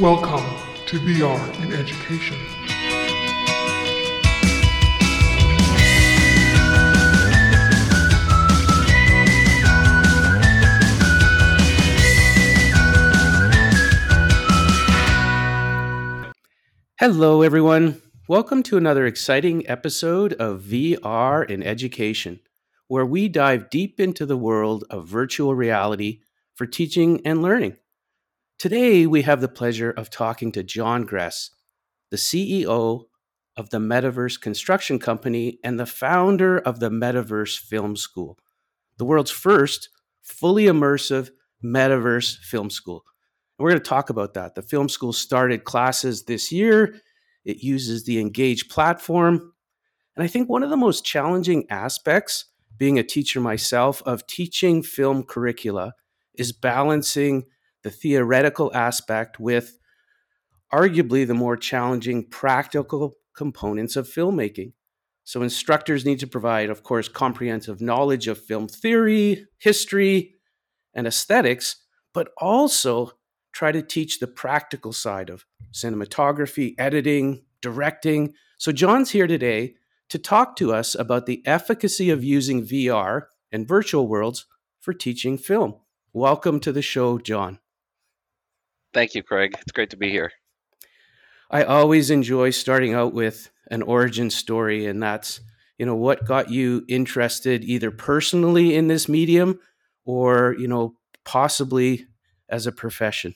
Welcome to VR in Education. Hello, everyone. Welcome to another exciting episode of VR in Education, where we dive deep into the world of virtual reality for teaching and learning. Today, we have the pleasure of talking to Jon Gress, the CEO of the Metaverse Construction Company and the founder of the Metaverse Film School, the world's first fully immersive Metaverse film school. And we're going to talk about that. The film school started classes this year. It uses the Engage platform. And I think one of the most challenging aspects, being a teacher myself, of teaching film curricula is balancing the theoretical aspect with arguably the more challenging practical components of filmmaking. So, instructors need to provide, of course, comprehensive knowledge of film theory, history, and aesthetics, but also try to teach the practical side of cinematography, editing, directing. So, Jon's here today to talk to us about the efficacy of using VR and virtual worlds for teaching film. Welcome to the show, Jon. Thank you, Craig. It's great to be here. I always enjoy starting out with an origin story, and that's you know what got you interested either personally in this medium or you know possibly as a profession.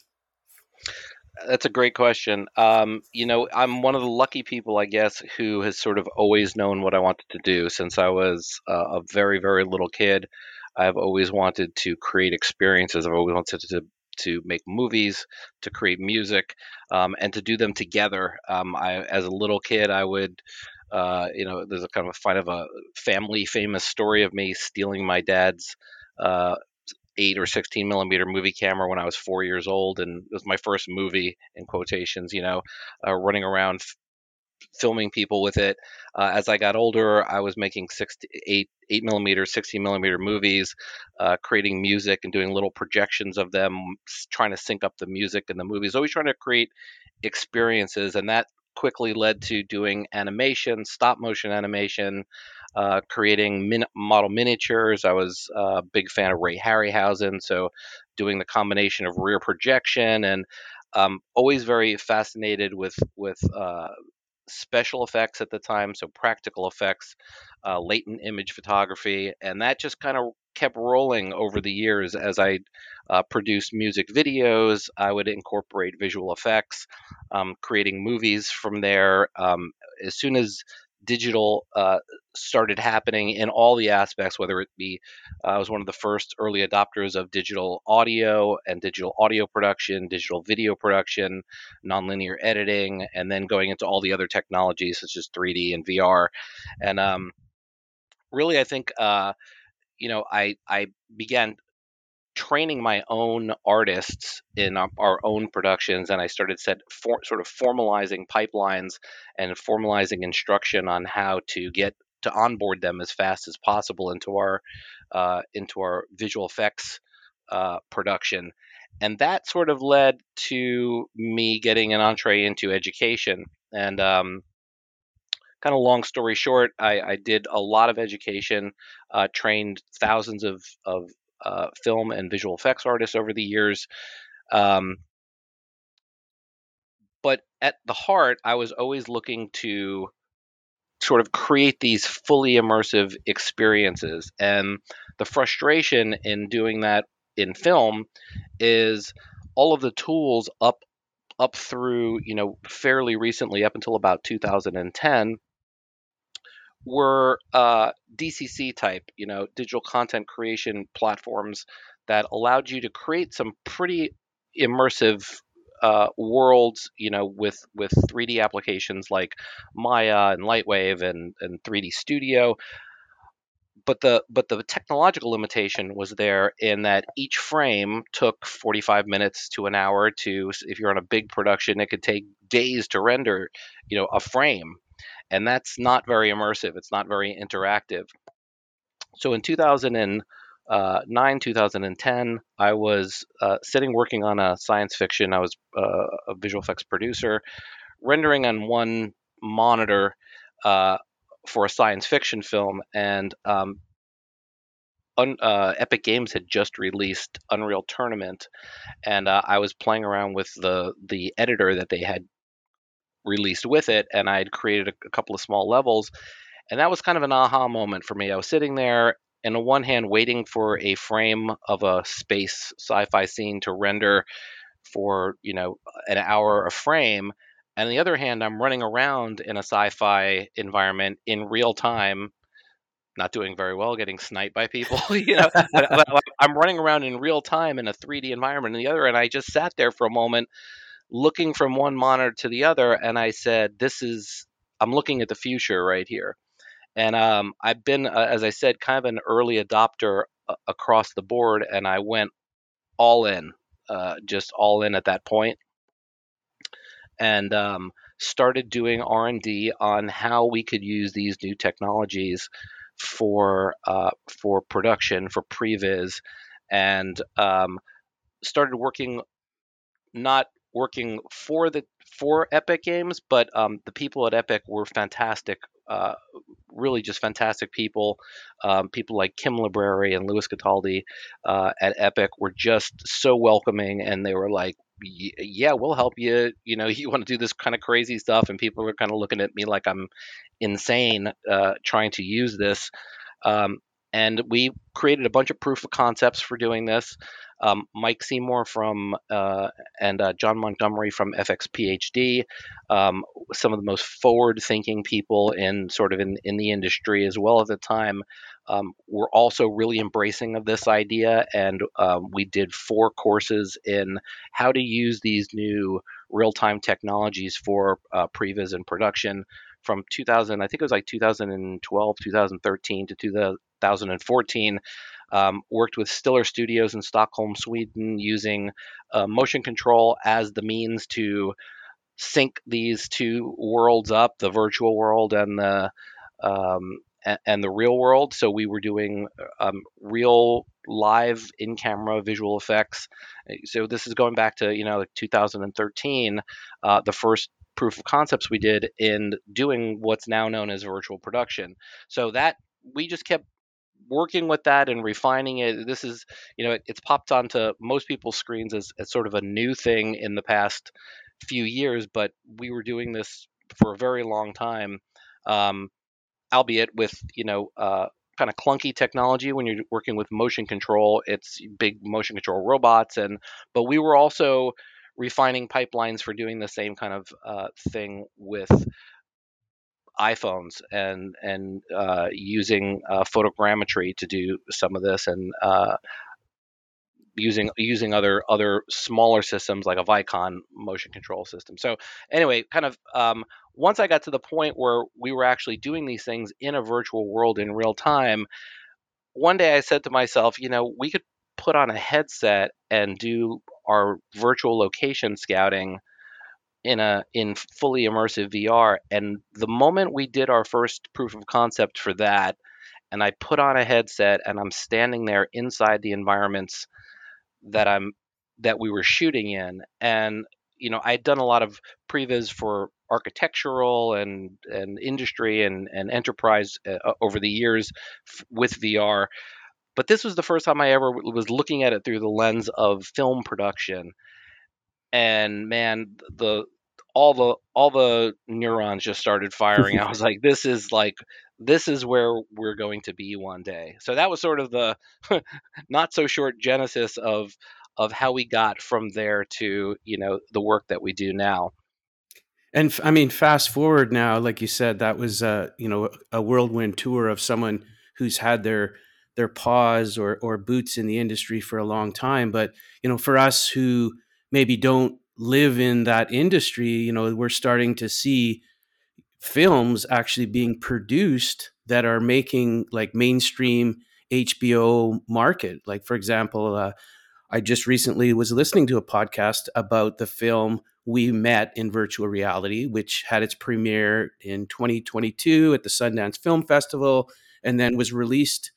That's a great question. Um, you know, I'm one of the lucky people, I guess, who has sort of always known what I wanted to do since I was uh, a very, very little kid. I've always wanted to create experiences. I've always wanted to to make movies, to create music, um, and to do them together. Um, I, as a little kid, I would, uh, you know, there's a kind of a kind of a family famous story of me stealing my dad's uh, eight or 16 millimeter movie camera when I was four years old. And it was my first movie in quotations, you know, uh, running around filming people with it. Uh, as I got older, I was making six to eight eight millimeter, sixteen millimeter movies, uh, creating music and doing little projections of them, trying to sync up the music and the movies. Always trying to create experiences, and that quickly led to doing animation, stop motion animation. Uh, creating min- model miniatures. I was a big fan of Ray Harryhausen, so doing the combination of rear projection and um, always very fascinated with with uh, special effects at the time, so practical effects, uh, latent image photography, and that just kind of kept rolling over the years as I uh, produced music videos. I would incorporate visual effects, um, creating movies from there. Um, as soon as digital uh, started happening in all the aspects, whether it be uh, I was one of the first early adopters of digital audio and digital audio production, digital video production, nonlinear editing, and then going into all the other technologies such as 3D and VR. And um, really, I think uh, you know I I began training my own artists in our, own productions and i started set for, sort of formalizing pipelines and formalizing instruction on how to get to onboard them as fast as possible into our uh, into our visual effects uh, production. And that sort of led to me getting an entree into education. And um, kind of long story short, I, I, did a lot of education, uh, trained thousands of, of uh, film and visual effects artists over the years. Um, but at the heart, I was always looking to sort of create these fully immersive experiences. And the frustration in doing that in film is all of the tools up up through you know fairly recently up until about 2010 were uh, DCC type, you know, digital content creation platforms that allowed you to create some pretty immersive uh, worlds, you know, with with 3D applications like Maya and Lightwave and and 3D Studio. But the but the technological limitation was there in that each frame took 45 minutes to an hour to if you're on a big production it could take days to render you know a frame and that's not very immersive. It's not very interactive. So in 2009, 2010, I was uh, sitting working on a science fiction. I was uh, a visual effects producer, rendering on one monitor uh, for a science fiction film, and um, un, uh, Epic Games had just released Unreal Tournament, and uh, I was playing around with the the editor that they had released with it, and I had created a, a couple of small levels, and that was kind of an aha moment for me. I was sitting there, and on one hand, waiting for a frame of a space sci-fi scene to render for you know an hour a frame. And on the other hand, I'm running around in a sci-fi environment in real time, not doing very well, getting sniped by people. you know, but, but I'm running around in real time in a 3D environment. And the other, and I just sat there for a moment, looking from one monitor to the other, and I said, "This is I'm looking at the future right here." And um, I've been, uh, as I said, kind of an early adopter uh, across the board, and I went all in, uh, just all in at that point, and um, started doing R and D on how we could use these new technologies for uh, for production, for previs, and um, started working not working for the for Epic Games, but um, the people at Epic were fantastic uh, really just fantastic people. Um, people like Kim Libreri and Louis Cataldi uh, at Epic were just so welcoming, and they were like, "Yeah, we'll help you. You know, you want to do this kind of crazy stuff." And people were kind of looking at me like I'm insane uh, trying to use this. Um, and we created a bunch of proof of concepts for doing this. Um, Mike Seymour from uh, and uh, John Montgomery from FX PhD, um, some of the most forward-thinking people in sort of in, in the industry as well at the time, um, were also really embracing of this idea. And um, we did four courses in how to use these new real-time technologies for uh, previs and production from 2000, I think it was like 2012, 2013 to 2014. Um, worked with Stiller Studios in Stockholm, Sweden, using uh, motion control as the means to sync these two worlds up, the virtual world and the um, and, the real world. So we were doing um, real live in-camera visual effects. So this is going back to you know like 2013, uh, the first proof of concepts we did in doing what's now known as virtual production. So that we just kept working with that and refining it. This is, you know, it, it's popped onto most people's screens as, as sort of a new thing in the past few years, but we were doing this for a very long time, um, albeit with, you know, uh, kind of clunky technology when you're working with motion control. It's big motion control robots, and but we were also refining pipelines for doing the same kind of uh, thing with iPhones and and uh, using uh, photogrammetry to do some of this and uh, using using other other smaller systems like a Vicon motion control system. So anyway, kind of um, once I got to the point where we were actually doing these things in a virtual world in real time, one day I said to myself, you know, we could put on a headset and do our virtual location scouting in a in fully immersive VR. And the moment we did our first proof of concept for that, and I put on a headset and I'm standing there inside the environments that I'm that we were shooting in, and you know I'd done a lot of previs for architectural and and industry and and enterprise uh, over the years f- with VR. But this was the first time I ever was looking at it through the lens of film production and man the all the all the neurons just started firing. I was like, this is like this is where we're going to be one day. So that was sort of the not so short genesis of of how we got from there to you know the work that we do now. And I mean, fast forward now, like you said, that was uh, you know a whirlwind tour of someone who's had their their paws or or boots in the industry for a long time. But you know, for us who maybe don't live in that industry, you know, we're starting to see films actually being produced that are making like mainstream HBO market. Like, for example, uh, I just recently was listening to a podcast about the film We Met in Virtual Reality, which had its premiere in 2022 at the Sundance Film Festival and then was released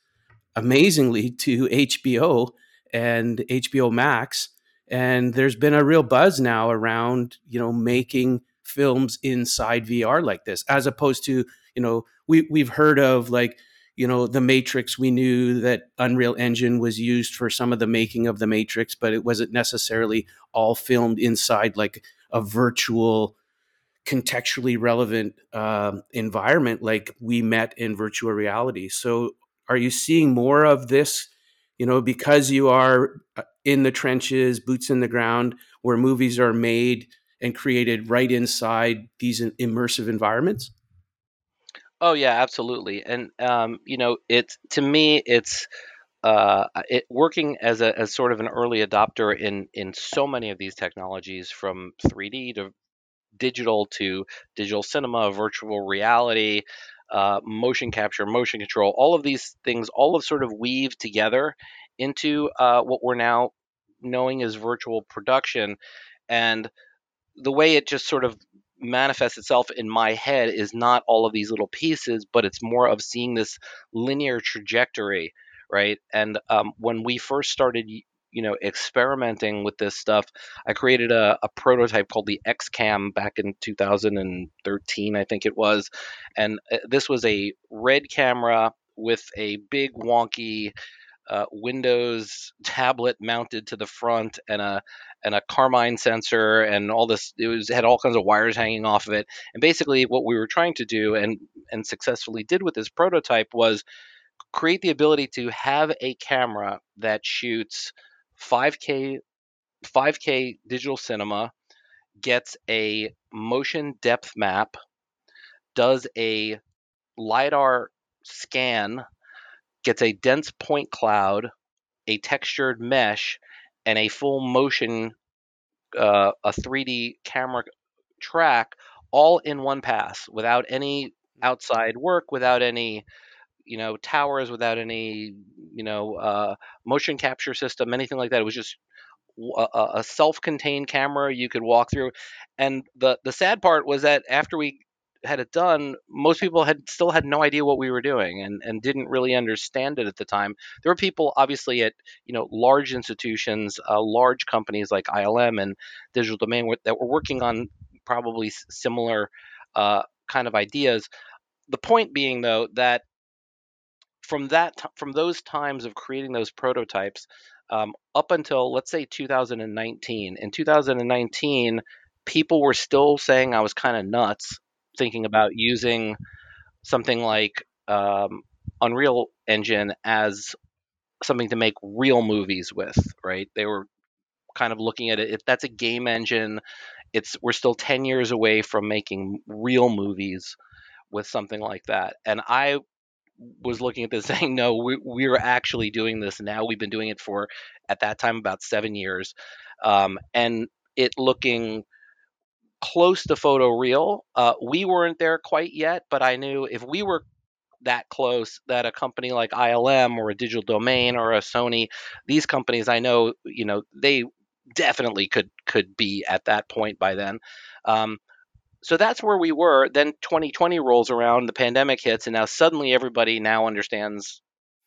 amazingly to HBO and HBO Max. And there's been a real buzz now around, you know, making films inside VR like this, as opposed to, you know, we, we've heard of like, you know, the Matrix. We knew that Unreal Engine was used for some of the making of the Matrix, but it wasn't necessarily all filmed inside like a virtual contextually relevant um, environment like we met in virtual reality. So, are you seeing more of this? You know, because you are uh, in the trenches, boots in the ground, where movies are made and created right inside these immersive environments. Oh yeah, absolutely. And um, you know, it's to me, it's uh, it working as a as sort of an early adopter in in so many of these technologies, from 3D to digital to digital cinema, virtual reality, uh, motion capture, motion control, all of these things, all of sort of weave together into uh, what we're now knowing as virtual production. And the way it just sort of manifests itself in my head is not all of these little pieces, but it's more of seeing this linear trajectory, right? And um, when we first started you know experimenting with this stuff i created a, a prototype called the xcam back in 2013 i think it was and uh, this was a red camera with a big wonky uh, Windows tablet mounted to the front and a and a Carmine sensor and all this. It was had all kinds of wires hanging off of it. And basically, what we were trying to do and and successfully did with this prototype was create the ability to have a camera that shoots 5K 5K digital cinema, gets a motion depth map, does a lidar scan, gets a dense point cloud, a textured mesh, and a full motion uh, a 3D camera track all in one pass without any outside work, without any you know towers without any you know uh, motion capture system anything like that. It was just a, a, self-contained camera you could walk through. And the the sad part was that after we had it done most people had still had no idea what we were doing and, and didn't really understand it at the time. There were people obviously at you know large institutions uh, large companies like ilm and digital domain that were working on probably similar uh, kind of ideas. The point being though that from that from those times of creating those prototypes um, up until let's say 2019 in 2019 people were still saying i was kind of nuts thinking about using something like um, unreal engine as something to make real movies with right? They were kind of looking at it if that's a game engine it's we're still 10 years away from making real movies with something like that. And i was looking at this saying, no, we, we're actually doing this now. We've been doing it for, at that time, about seven years. Um, and it looking close to photoreal. Uh, we weren't there quite yet, but I knew if we were that close that a company like ILM or a digital domain or a Sony, these companies I know, you know, they definitely could could be at that point by then. Um, so that's where we were. Then 2020 rolls around, the pandemic hits, and now suddenly everybody now understands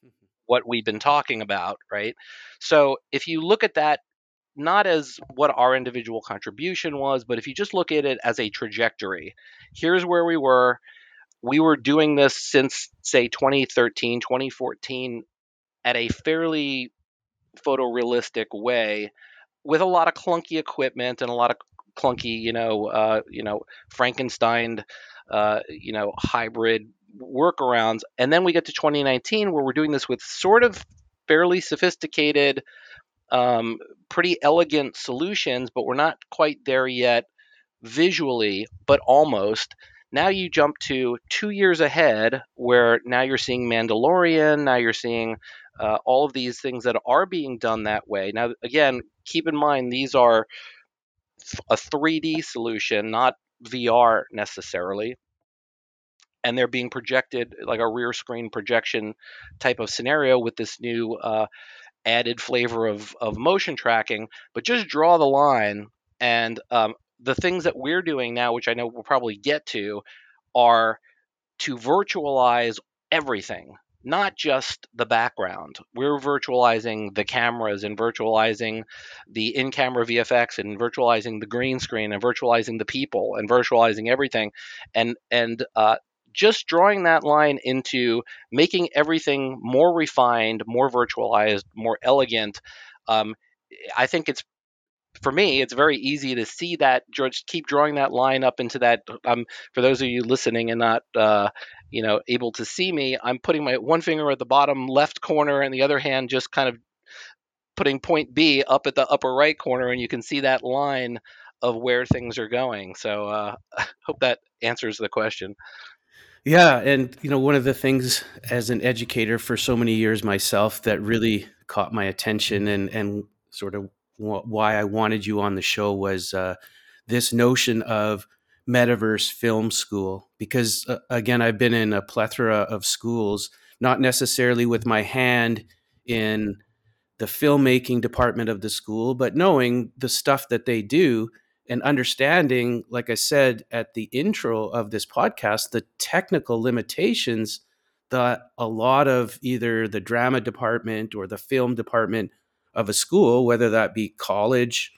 mm-hmm. what we've been talking about, right? So if you look at that not as what our individual contribution was, but if you just look at it as a trajectory, here's where we were. We were doing this since, say, 2013, 2014 at a fairly photorealistic way with a lot of clunky equipment and a lot of clunky, you know, uh, you know, Frankenstein, uh, you know, hybrid workarounds. And then we get to 2019 where we're doing this with sort of fairly sophisticated, um, pretty elegant solutions, but we're not quite there yet visually, but almost. Now you jump to two years ahead, where now you're seeing Mandalorian, now you're seeing uh, all of these things that are being done that way. Now, again, keep in mind these are a 3D solution, not VR necessarily. And they're being projected like a rear screen projection type of scenario with this new uh, added flavor of, of motion tracking. But just draw the line. And um, the things that we're doing now, which I know we'll probably get to, are to virtualize everything not just the background. We're virtualizing the cameras and virtualizing the in camera VFX and virtualizing the green screen and virtualizing the people and virtualizing everything. And, and, uh, just drawing that line into making everything more refined, more virtualized, more elegant. Um, I think it's for me, it's very easy to see that. George, keep drawing that line up into that. Um, for those of you listening and not, uh, you know, able to see me, I'm putting my one finger at the bottom left corner and the other hand just kind of putting point B up at the upper right corner, and you can see that line of where things are going. So, uh, I hope that answers the question. Yeah, and you know, one of the things as an educator for so many years myself that really caught my attention and and sort of why I wanted you on the show was uh, this notion of metaverse film school. Because uh, again, I've been in a plethora of schools, not necessarily with my hand in the filmmaking department of the school, but knowing the stuff that they do and understanding, like I said at the intro of this podcast, the technical limitations that a lot of either the drama department or the film department of a school, whether that be college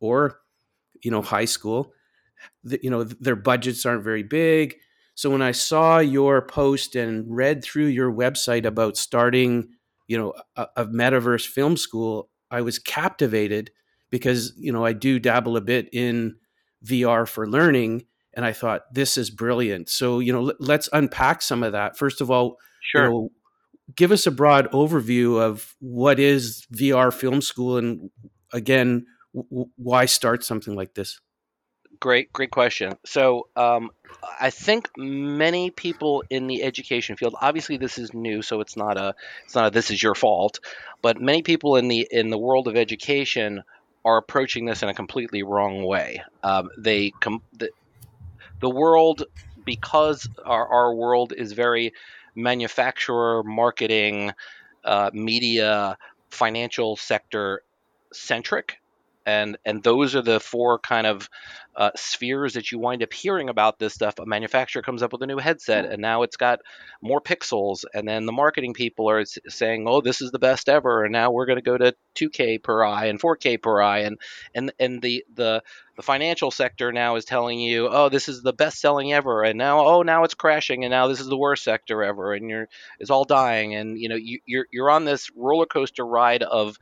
or you know high school, the, you know their budgets aren't very big. So when I saw your post and read through your website about starting, you know, a, a metaverse film school, I was captivated because you know I do dabble a bit in VR for learning, and I thought this is brilliant. So you know, let's unpack some of that. First of all, sure. You know, give us a broad overview of what is VR Film School, and again, w- why start something like this? Great, great question. So, um, I think many people in the education field, obviously, this is new, so it's not a, it's not a, this is your fault, but many people in the in the world of education are approaching this in a completely wrong way. Um, they com- the, the world because our, our world is very manufacturer, marketing, uh, media, financial sector centric and and those are the four kind of uh, spheres that you wind up hearing about this stuff. A manufacturer comes up with a new headset, and now it's got more pixels, and then the marketing people are saying, "Oh, this is the best ever," and now we're going to go to 2K per eye and 4K per eye, and and and the the the financial sector now is telling you, "Oh, this is the best selling ever," and now, "Oh, now it's crashing," and now this is the worst sector ever, and you're it's all dying, and you know you, you're you're on this roller coaster ride of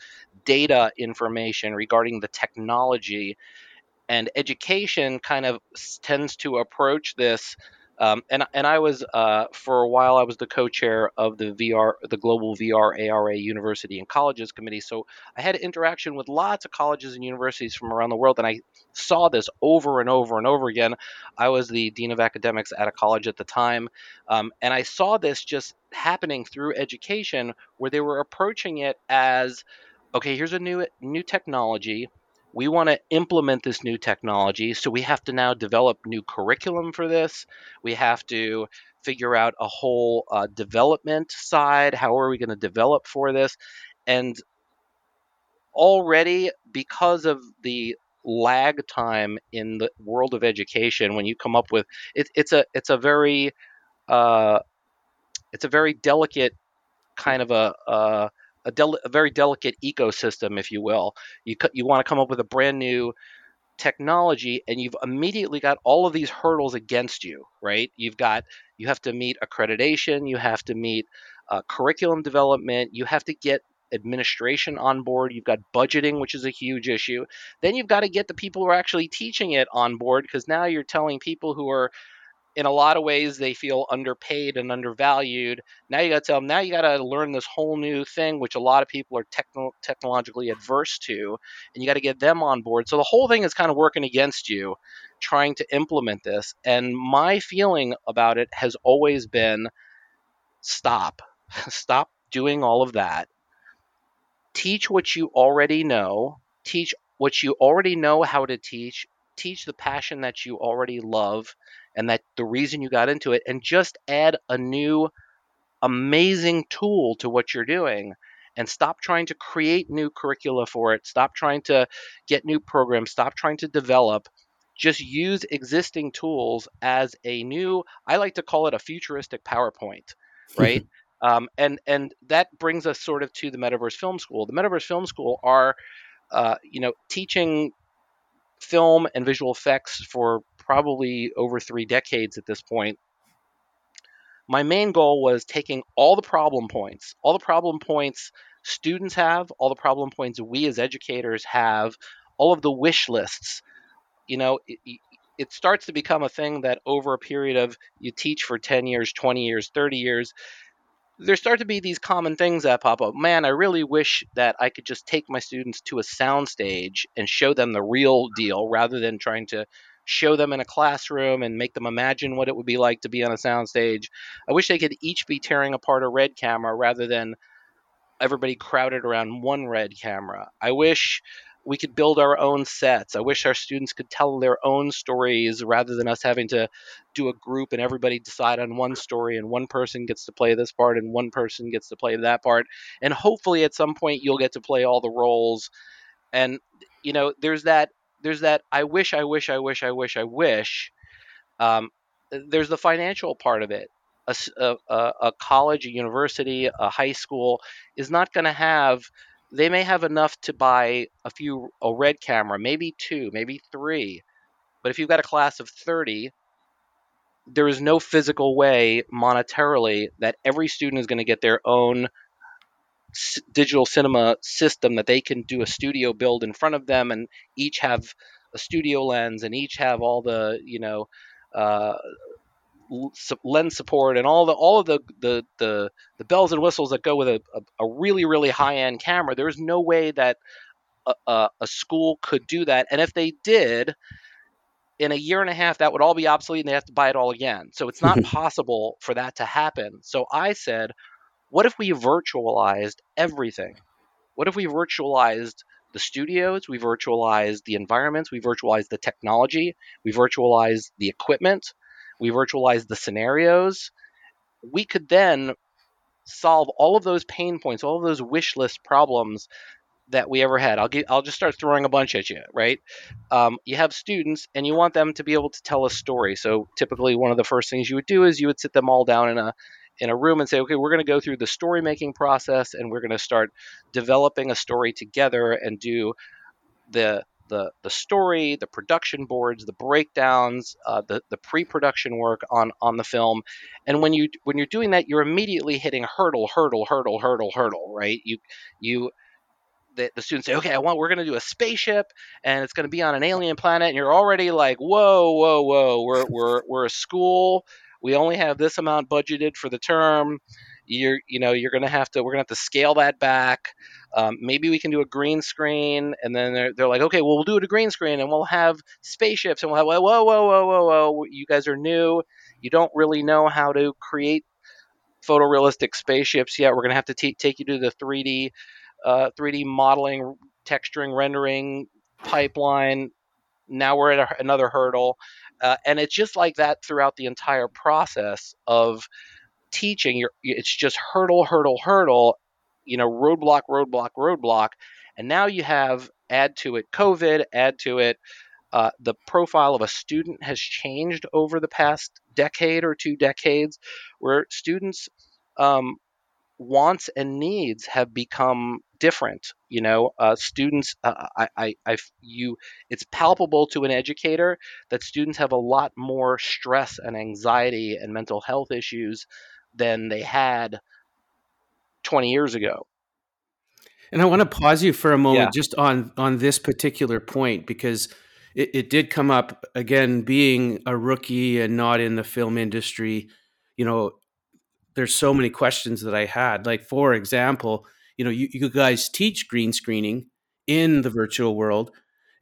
data information regarding the technology and education kind of tends to approach this um, and and I was uh, for a while I was the co-chair of the VR the global VR ARA University and Colleges Committee. So I had interaction with lots of colleges and universities from around the world, and I saw this over and over and over again. I was the dean of academics at a college at the time, um, and I saw this just happening through education, where they were approaching it as okay, here's a new new technology. We want to implement this new technology, so we have to now develop new curriculum for this. We have to figure out a whole uh, development side. How are we going to develop for this? And already, because of the lag time in the world of education, when you come up with it, it's a it's a very uh, it's a very delicate kind of a, a a, del- a very delicate ecosystem, if you will. You you want to come up with a brand new technology and you've immediately got all of these hurdles against you right you've got you have to meet accreditation you have to meet uh, curriculum development you have to get administration on board you've got budgeting which is a huge issue then you've got to get the people who are actually teaching it on board because now you're telling people who are in a lot of ways they feel underpaid and undervalued. Now you got to tell them now you got to learn this whole new thing, which a lot of people are techno- technologically adverse to, and you got to get them on board. So the whole thing is kind of working against you, trying to implement this. And my feeling about it has always been, stop, stop doing all of that. Teach what you already know. Teach what you already know how to teach. Teach the passion that you already love and that the reason you got into it and just add a new amazing tool to what you're doing and stop trying to create new curricula for it. Stop trying to get new programs. Stop trying to develop. Just use existing tools as a new i like to call it a futuristic powerpoint right? Um, and and that brings us sort of to the Metaverse Film School. The Metaverse Film School are, uh, you know, teaching film and visual effects for probably over three decades at this point. My main goal was taking all the problem points, all the problem points students have, all the problem points we as educators have, all of the wish lists. You know, it, it starts to become a thing that over a period of you teach for 10 years, 20 years, 30 years, there start to be these common things that pop up. Man, I really wish that I could just take my students to a soundstage and show them the real deal rather than trying to show them in a classroom and make them imagine what it would be like to be on a soundstage. I wish they could each be tearing apart a red camera rather than everybody crowded around one red camera. I wish we could build our own sets. I wish our students could tell their own stories rather than us having to do a group and everybody decide on one story and one person gets to play this part and one person gets to play that part. And hopefully at some point you'll get to play all the roles. And you know, there's that there's that I wish, I wish, I wish, I wish, I wish. Um, there's the financial part of it. A, a, a college, a university, a high school is not going to have they may have enough to buy a few a red camera, maybe two, maybe three. But if you've got a class of 30, there is no physical way monetarily that every student is going to get their own digital cinema system that they can do a studio build in front of them and each have a studio lens and each have all the, you know, uh, lens support and all the all of the the the, the bells and whistles that go with a, a, a really really high end camera. There's no way that a, a, a, school could do that, and if they did, in a year and a half, that would all be obsolete, and they have to buy it all again. So it's not possible for that to happen. So I said, what if we virtualized everything? What if we virtualized the studios, we virtualized the environments, we virtualized the technology, we virtualized the equipment, we virtualized the scenarios, we could then solve all of those pain points, all of those wish list problems that we ever had. I'll get, I'll just start throwing a bunch at you, right? Um, you have students and you want them to be able to tell a story. So typically, one of the first things you would do is you would sit them all down in a in a room and say, okay, we're going to go through the story making process and we're going to start developing a story together and do the the the story, the production boards, the breakdowns, uh, the the pre-production work on on the film, and when you when you're doing that, you're immediately hitting hurdle, hurdle, hurdle, hurdle, hurdle, right? You you the, the students say, okay, I want we're going to do a spaceship and it's going to be on an alien planet, and you're already like, whoa, whoa, whoa, we're we're we're a school. We only have this amount budgeted for the term. You're you know you're gonna have to we're gonna have to scale that back. Um, maybe we can do a green screen and then they're, they're like okay well we'll do it a green screen and we'll have spaceships and we'll have whoa whoa whoa whoa whoa whoa you guys are new. You don't really know how to create photorealistic spaceships yet. We're gonna have to t- take you to the 3d uh, 3d modeling texturing rendering pipeline. Now we're at a, another hurdle uh, and it's just like that throughout the entire process of teaching, you're it's just hurdle, hurdle, hurdle, you know, roadblock, roadblock, roadblock, and now you have add to it COVID, add to it uh, the profile of a student has changed over the past decade or two decades, where students um, wants and needs have become different. You know, uh, students, uh, I, I, I, you, it's palpable to an educator that students have a lot more stress and anxiety and mental health issues than they had 20 years ago. And I want to pause you for a moment yeah. just on on this particular point because it, it, did come up again being a rookie and not in the film industry, you know, there's so many questions that I had. Like for example, you know, you, you guys teach green screening in the virtual world.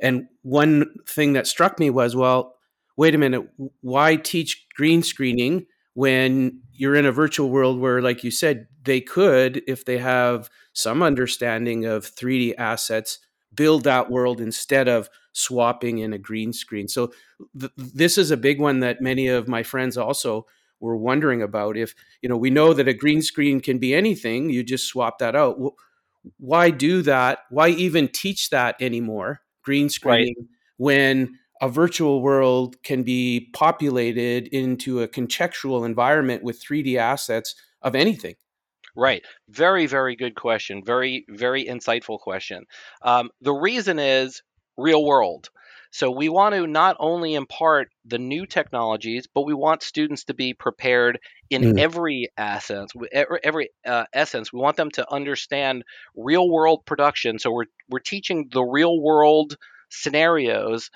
And one thing that struck me was, well, wait a minute, why teach green screening when you're in a virtual world where, like you said, they could, if they have some understanding of 3D assets, build that world instead of swapping in a green screen. So th- this is a big one that many of my friends also were wondering about. If you know, we know that a green screen can be anything. You just swap that out. Why do that? Why even teach that anymore? Green screening right. when a virtual world can be populated into a contextual environment with 3D assets of anything. Right. Very, very good question. Very, very insightful question. Um, the reason is real world. So we want to not only impart the new technologies, but we want students to be prepared in Mm. every essence. Every, every uh, essence, we want them to understand real world production. So we're we're teaching the real world scenarios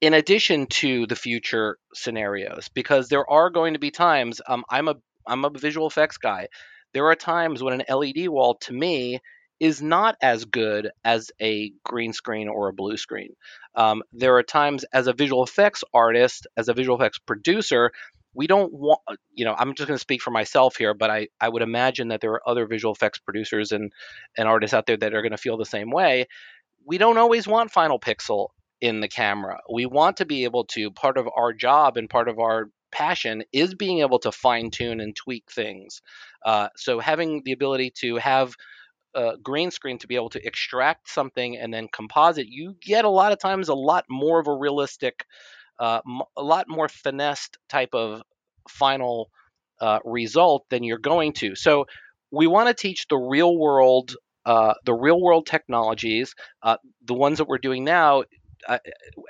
in addition to the future scenarios because there are going to be times um, i'm a i'm a visual effects guy there are times when an led wall to me is not as good as a green screen or a blue screen um, there are times as a visual effects artist as a visual effects producer we don't want you know i'm just going to speak for myself here but i i would imagine that there are other visual effects producers and and artists out there that are going to feel the same way we don't always want final pixel in the camera. We want to be able to, part of our job and part of our passion is being able to fine tune and tweak things. Uh, so having the ability to have green screen to be able to extract something and then composite, you get a lot of times a lot more of a realistic, uh, a lot more finessed type of final uh, result than you're going to. So we want to teach the real world uh, the real world technologies, uh, the ones that we're doing now, uh,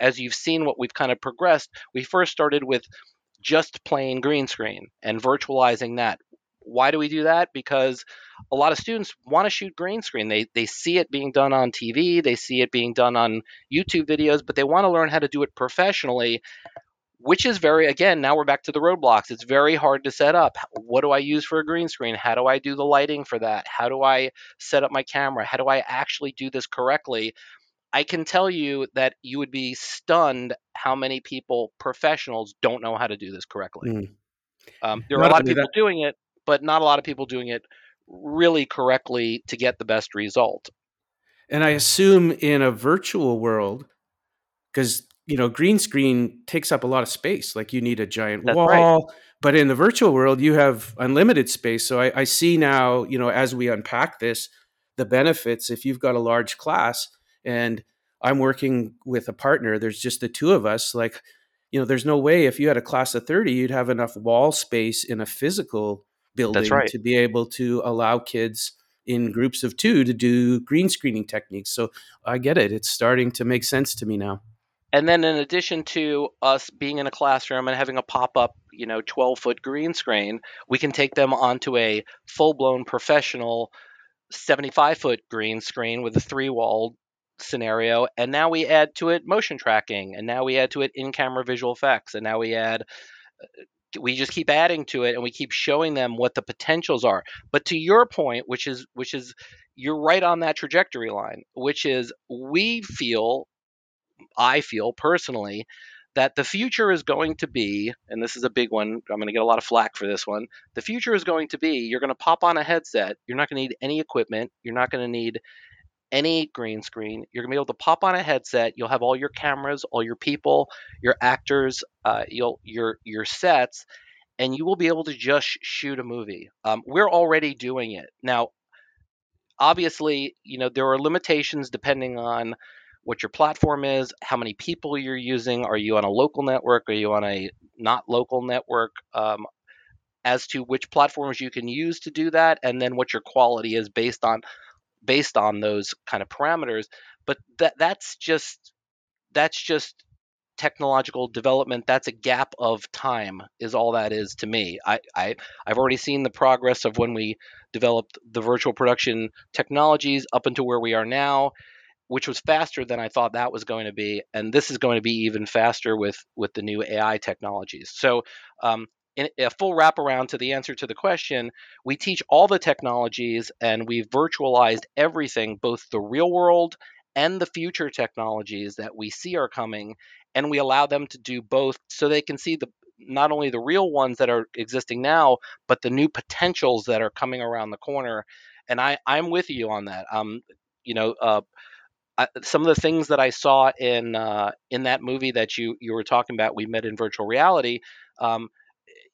as you've seen what we've kind of progressed, we first started with just plain green screen and virtualizing that. Why do we do that? Because a lot of students want to shoot green screen. They they see it being done on TV, they see it being done on YouTube videos, but they want to learn how to do it professionally which is very again now we're back to the roadblocks. It's very hard to set up. What do i use for a green screen? How do i do the lighting for that? How do i set up my camera? How do i actually do this correctly? I can tell you that you would be stunned how many people professionals don't know how to do this correctly. Mm. um, there are Not a lot of people doing it but not a lot of people doing it really correctly to get the best result And I assume in a virtual world, because you know, green screen takes up a lot of space. Like you need a giant That's wall. right. But in the virtual world, you have unlimited space. So I, I see now, you know, as we unpack this, the benefits. If you've got a large class and I'm working with a partner, there's just the two of us, like, you know, there's no way if you had a class of 30, you'd have enough wall space in a physical building right. to be able to allow kids in groups of two to do green screening techniques. So I get it. It's starting to make sense to me now. And then in addition to us being in a classroom and having a pop-up, you know, 12-foot green screen, we can take them onto a full-blown professional 75-foot green screen with a three-walled scenario and now we add to it motion tracking and now we add to it in-camera visual effects and now we add uh, we just keep adding to it and we keep showing them what the potentials are but to your point which is which is you're right on that trajectory line which is we feel I feel personally that the future is going to be, and this is a big one, I'm going to get a lot of flack for this one. The future is going to be you're going to pop on a headset, you're not going to need any equipment, you're not going to need any green screen. You're to be able to pop on a headset, you'll have all your cameras, all your people, your actors, uh, you'll, your, your sets, and you will be able to just shoot a movie. Um, we're already doing it. Now, obviously, you know, there are limitations depending on what your platform is, how many people you're using. Are you on a local network? Are you on a not local network? Um, as to which platforms you can use to do that, and then what your quality is based on based on those kind of parameters. But that that's just that's just technological development that's a gap of time is all that is to me I, I i've already seen the progress of when we developed the virtual production technologies up into where we are now which was faster than I thought that was going to be, and this is going to be even faster with with the new AI technologies. So, um, a full wraparound to the answer to the question, we teach all the technologies, and we've virtualized everything, both the real world and the future technologies that we see are coming, and we allow them to do both, so they can see the not only the real ones that are existing now, but the new potentials that are coming around the corner. And I, I'm with you on that. Um, you know, uh, I, some of the things that I saw in uh, in that movie that you you were talking about, we met in virtual reality. Um,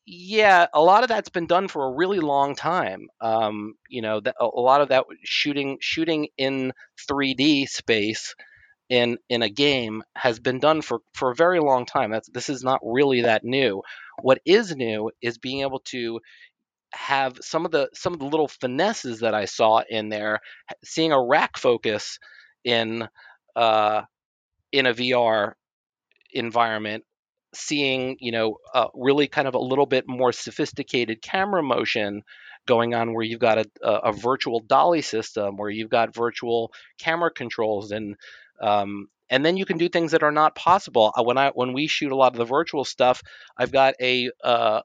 yeah, a lot of that's been done for a really long time. Um, you know, that, a lot of that shooting shooting in 3D space in in a game has been done for for a very long time. That's this is not really that new. What is new is being able to have some of the some of the little finesses that I saw in there, seeing a rack focus in uh, in a VR environment, seeing you know uh, really kind of a little bit more sophisticated camera motion going on where you've got a, a, virtual dolly system where you've got virtual camera controls and um, and then you can do things that are not possible. Uh, when I when we shoot a lot of the virtual stuff, I've got a uh,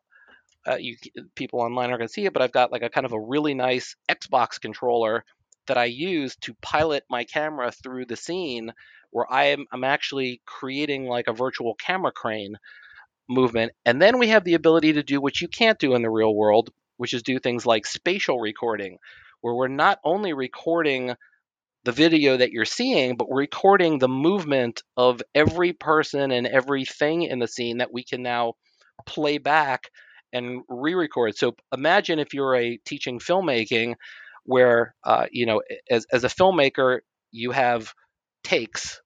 uh, you people online are going to see it, but I've got like a kind of a really nice Xbox controller that I use to pilot my camera through the scene, where I am I'm actually creating like a virtual camera crane movement, and then we have the ability to do what you can't do in the real world, which is do things like spatial recording, where we're not only recording the video that you're seeing, but we're recording the movement of every person and everything in the scene that we can now play back and re-record. So imagine if you're a teaching filmmaking, where uh, you know, as as a filmmaker, you have takes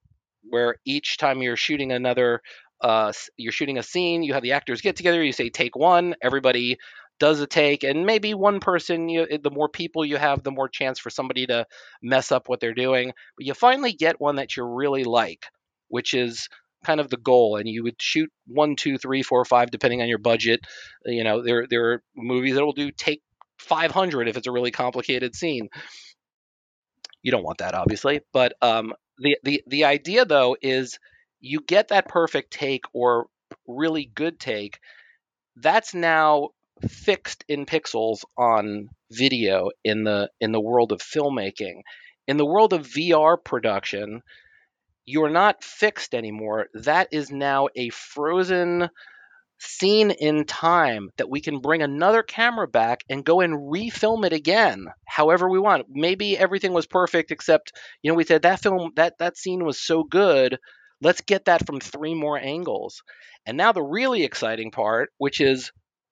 where each time you're shooting another uh, you're shooting a scene you have the actors get together you say take one everybody does a take and maybe one person you the more people you have the more chance for somebody to mess up what they're doing but you finally get one that you really like which is kind of the goal and you would shoot one two three four five depending on your budget you know there there are movies that will do take 500 if it's a really complicated scene. You don't want that obviously but um the the the idea though is you get that perfect take or really good take that's now fixed in pixels on video in the in the world of filmmaking. In the world of VR production you're not fixed anymore. That is now a frozen scene in time that we can bring another camera back and go and refilm it again however we want. Maybe everything was perfect except you know we said that film that that scene was so good. Let's get that from three more angles. And now the really exciting part which is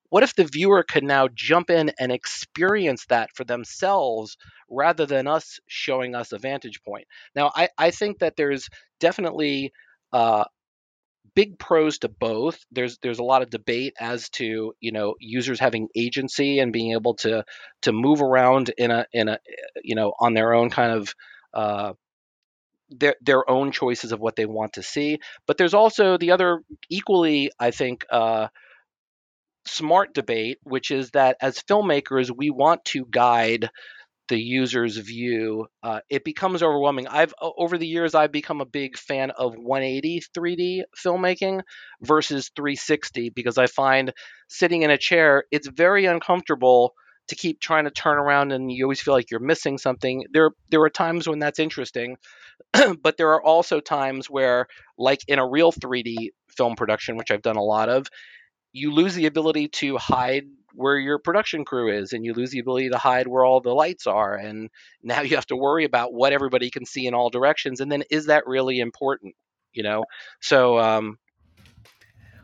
what if the viewer could now jump in and experience that for themselves rather than us showing us a vantage point? Now i, I think that there's definitely uh, big pros to both. There's there's a lot of debate as to you know users having agency and being able to to move around in a in a you know on their own kind of uh, their their own choices of what they want to see. But there's also the other equally I think uh, smart debate, which is that as filmmakers we want to guide the user's view, uh, it becomes overwhelming. I've over the years I've become a big fan of 180 3D filmmaking versus 360 because I find sitting in a chair it's very uncomfortable to keep trying to turn around and you always feel like you're missing something. There there are times when that's interesting, but there are also times where like in a real 3D film production, which I've done a lot of, you lose the ability to hide where your production crew is and you lose the ability to hide where all the lights are and now you have to worry about what everybody can see in all directions and then is that really important you know? So um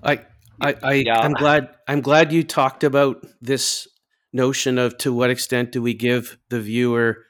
i i, I yeah. i'm glad i'm glad you talked about this notion of to what extent do we give the viewer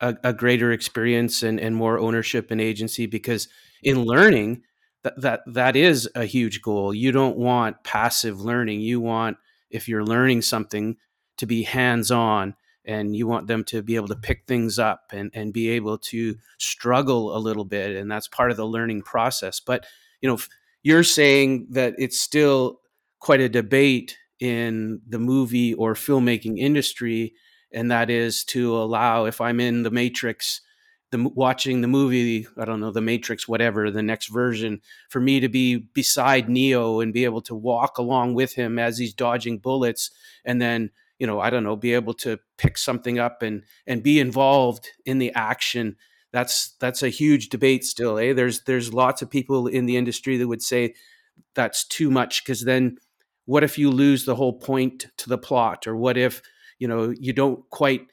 a, a greater experience and, and more ownership and agency because in learning that, that that is a huge goal. You don't want passive learning. You want if you're learning something to be hands on and you want them to be able to pick things up and, and be able to struggle a little bit and that's part of the learning process. But you know you're saying that it's still quite a debate in the movie or filmmaking industry and that is to allow if i'm in the matrix the watching the movie i don't know the matrix whatever the next version for me to be beside neo and be able to walk along with him as he's dodging bullets and then you know i don't know be able to pick something up and and be involved in the action that's that's a huge debate still eh? There's there's lots of people in the industry that would say that's too much because then what if you lose the whole point to the plot? Or what if you know you don't quite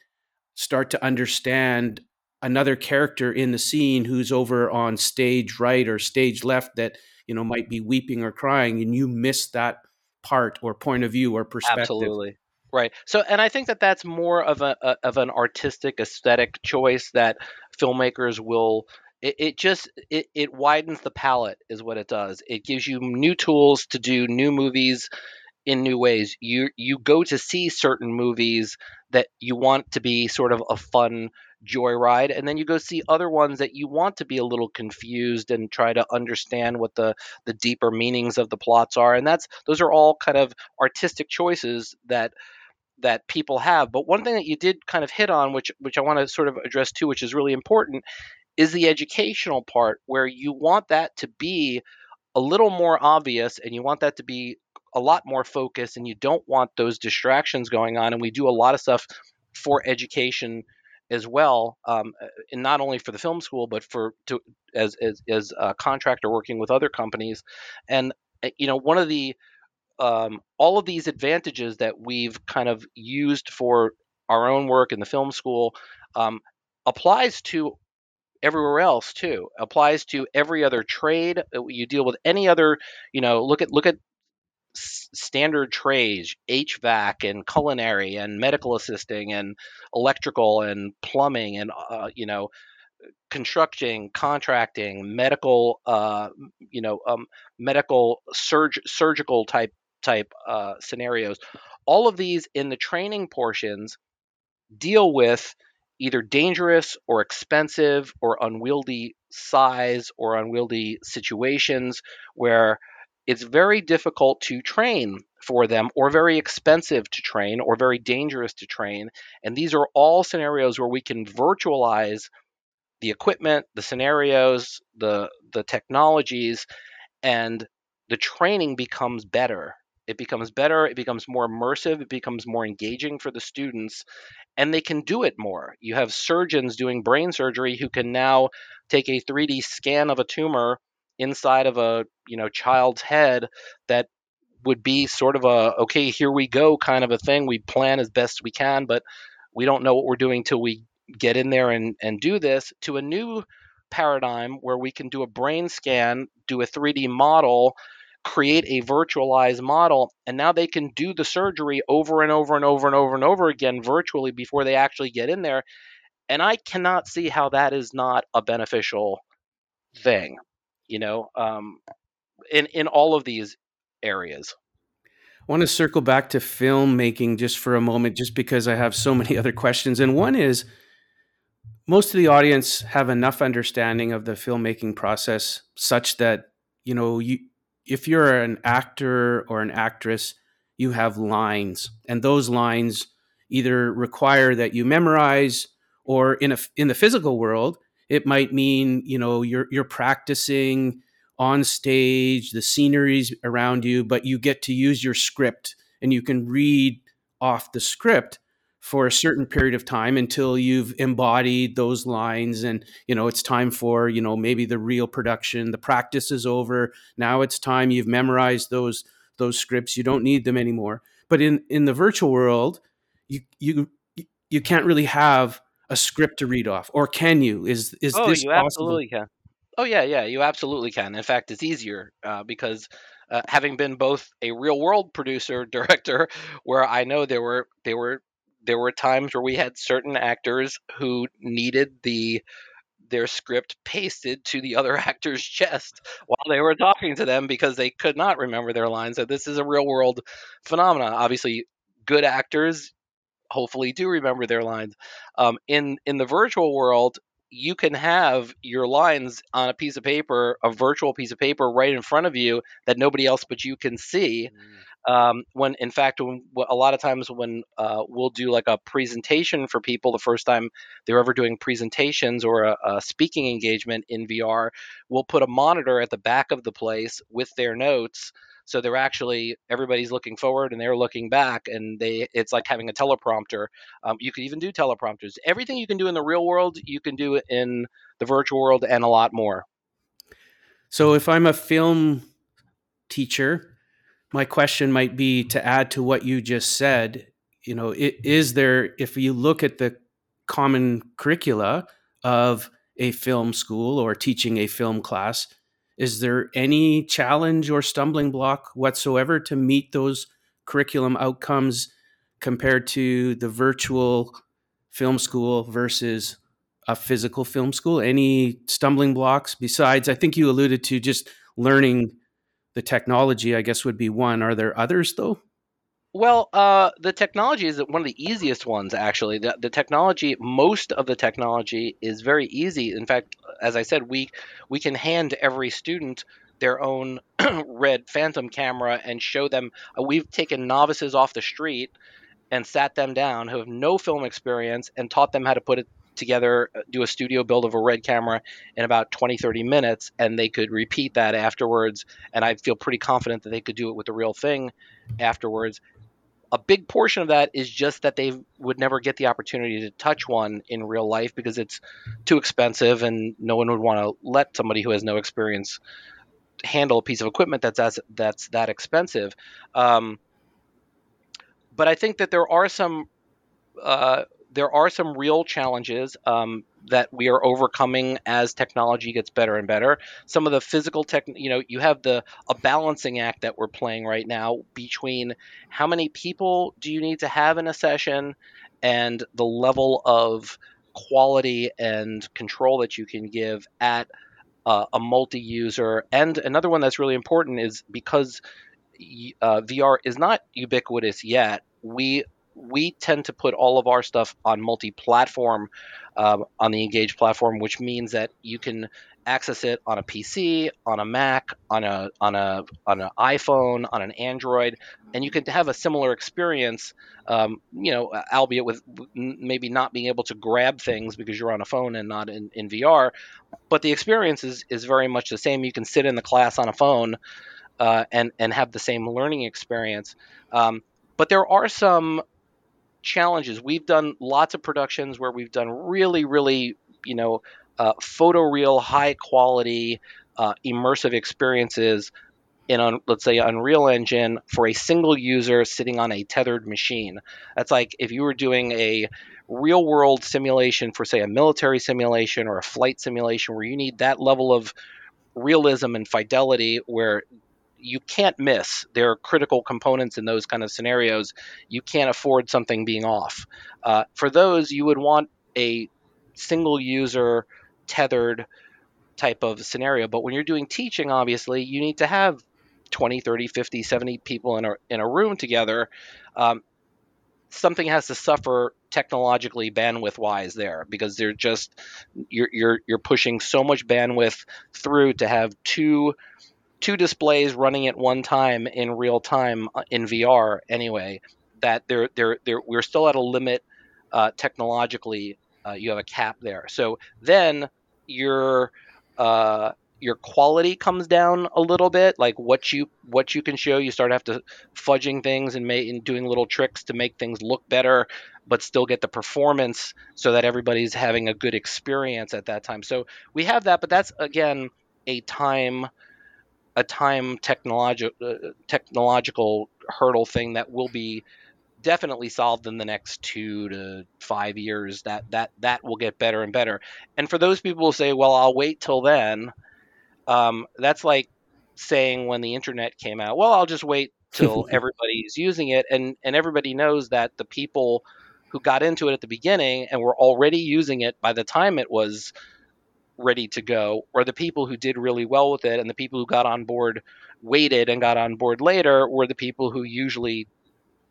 start to understand another character in the scene who's over on stage right or stage left that you know might be weeping or crying and you miss that part or point of view or perspective. Absolutely. Right. So and i think that that's more of a, a of an artistic aesthetic choice that filmmakers will it, it just it, it widens the palette is what it does. It gives you new tools to do new movies in new ways. You you go to see certain movies that you want to be sort of a fun joyride, and then you go see other ones that you want to be a little confused and try to understand what the the deeper meanings of the plots are. And that's those are all kind of artistic choices that that people have. But one thing that you did kind of hit on, which which I want to sort of address too, which is really important, is the educational part where you want that to be a little more obvious and you want that to be a lot more focus and you don't want those distractions going on. And we do a lot of stuff for education as well, um, and not only for the film school, but for to as as, as a contractor working with other companies. And you know, one of the um, all of these advantages that we've kind of used for our own work in the film school um, applies to everywhere else too applies to every other trade you deal with any other you know look at look at standard trades hvac and culinary and medical assisting and electrical and plumbing and uh, you know constructing contracting medical uh, you know um, medical surg- surgical type type uh, scenarios. All of these in the training portions deal with either dangerous or expensive or unwieldy size or unwieldy situations where it's very difficult to train for them or very expensive to train or very dangerous to train and these are all scenarios where we can virtualize the equipment the scenarios the the technologies and the training becomes better it becomes better it becomes more immersive it becomes more engaging for the students and they can do it more. You have surgeons doing brain surgery who can now take a 3D scan of a tumor inside of a you know child's head that would be sort of a okay here we go kind of a thing. We plan as best we can but we don't know what we're doing till we get in there and, and do this to a new paradigm where we can do a brain scan do a 3d model create a virtualized model and now they can do the surgery over and over and over and over and over again virtually before they actually get in there and i cannot see how that is not a beneficial thing you know um, in in all of these areas I want to circle back to filmmaking just for a moment, just because I have so many other questions. And one is most of the audience have enough understanding of the filmmaking process such that, you know, you, if you're an actor or an actress, you have lines, and those lines either require that you memorize, or in a in the physical world, it might mean you know you're you're practicing on stage, the sceneries around you, but you get to use your script and you can read off the script for a certain period of time until you've embodied those lines and you know it's time for you know maybe the real production the practice is over. Now it's time you've memorized those those scripts. You don't need them anymore. But in in the virtual world you you you can't really have a script to read off or can you is is oh this you possible? absolutely can oh yeah yeah you absolutely can in fact it's easier uh, because uh, having been both a real world producer director where i know there were there were there were times where we had certain actors who needed the their script pasted to the other actor's chest while they were talking to them because they could not remember their lines. So this is a real world phenomenon. Obviously, good actors hopefully do remember their lines. Um, in in the virtual world, you can have your lines on a piece of paper, a virtual piece of paper, right in front of you that nobody else but you can see. Mm um, when in fact when, a lot of times when uh, we'll do like a presentation for people the first time they're ever doing presentations or a, a, speaking engagement in vr we'll put a monitor at the back of the place with their notes so they're actually everybody's looking forward and they're looking back and they it's like having a teleprompter. Um, you could even do teleprompters. Everything you can do in the real world you can do in the virtual world and a lot more. So if i'm a film teacher my question might be to add to what you just said you know is there if you look at the common curricula of a film school or teaching a film class is there any challenge or stumbling block whatsoever to meet those curriculum outcomes compared to the virtual film school versus a physical film school? Any stumbling blocks besides i think you alluded to just learning the technology, I guess, would be one. Are there others though? Well, uh, the technology is one of the easiest ones, actually. The, the technology, most of the technology is very easy. In fact, as I said, we we can hand every student their own red phantom camera and show them. Uh, we've taken novices off the street and sat them down who have no film experience and taught them how to put it together, uh, do a studio build of a red camera in about 20, 30 minutes, and they could repeat that afterwards. And I feel pretty confident that they could do it with the real thing afterwards a big portion of that is just that they would never get the opportunity to touch one in real life because it's too expensive and no one would want to let somebody who has no experience handle a piece of equipment that's as, that's that expensive. Um, but I think that there are some uh, there are some real challenges um, that we are overcoming as technology gets better and better. Some of the physical tech, you know, you have the a balancing act that we're playing right now between how many people do you need to have in a session and the level of quality and control that you can give at uh, a multi-user. And another one that's really important is because uh, VR is not ubiquitous yet. We we tend to put all of our stuff on multi-platform um, on the Engage platform, which means that you can access it on a PC, on a Mac, on a on a on an iPhone, on an Android, and you can have a similar experience. Um, you know, albeit with maybe not being able to grab things because you're on a phone and not in, in VR, but the experience is is very much the same. You can sit in the class on a phone uh, and and have the same learning experience. Um, but there are some challenges. We've done lots of productions where we've done really, really, you know, uh, photoreal, high quality, uh, immersive experiences in, on, let's say, Unreal Engine for a single user sitting on a tethered machine. That's like if you were doing a real world simulation for, say, a military simulation or a flight simulation where you need that level of realism and fidelity where you can't miss. There are critical components in those kind of scenarios. You can't afford something being off. Uh, for those, you would want a single user tethered type of scenario. But when you're doing teaching, obviously, you need to have 20, 30, 50, 70 people in a, in a room together. Um, something has to suffer technologically bandwidth wise there because they're just you're, you're you're pushing so much bandwidth through to have two two displays running at one time in real time uh, in VR anyway. That they're they're, they're we're still at a limit uh, technologically. Uh, you have a cap there. So then your uh, your quality comes down a little bit. Like what you what you can show, you start have to fudging things and, make, and doing little tricks to make things look better, but still get the performance so that everybody's having a good experience at that time. So we have that, but that's again a time a time technological uh, technological hurdle thing that will be definitely solved in the next two to five years. That that that will get better and better. And for those people who say, "Well, I'll wait till then," um, that's like saying when the internet came out, "Well, I'll just wait till everybody's using it," and and everybody knows that the people who got into it at the beginning and were already using it by the time it was ready to go, or the people who did really well with it and the people who got on board waited and got on board later were the people who usually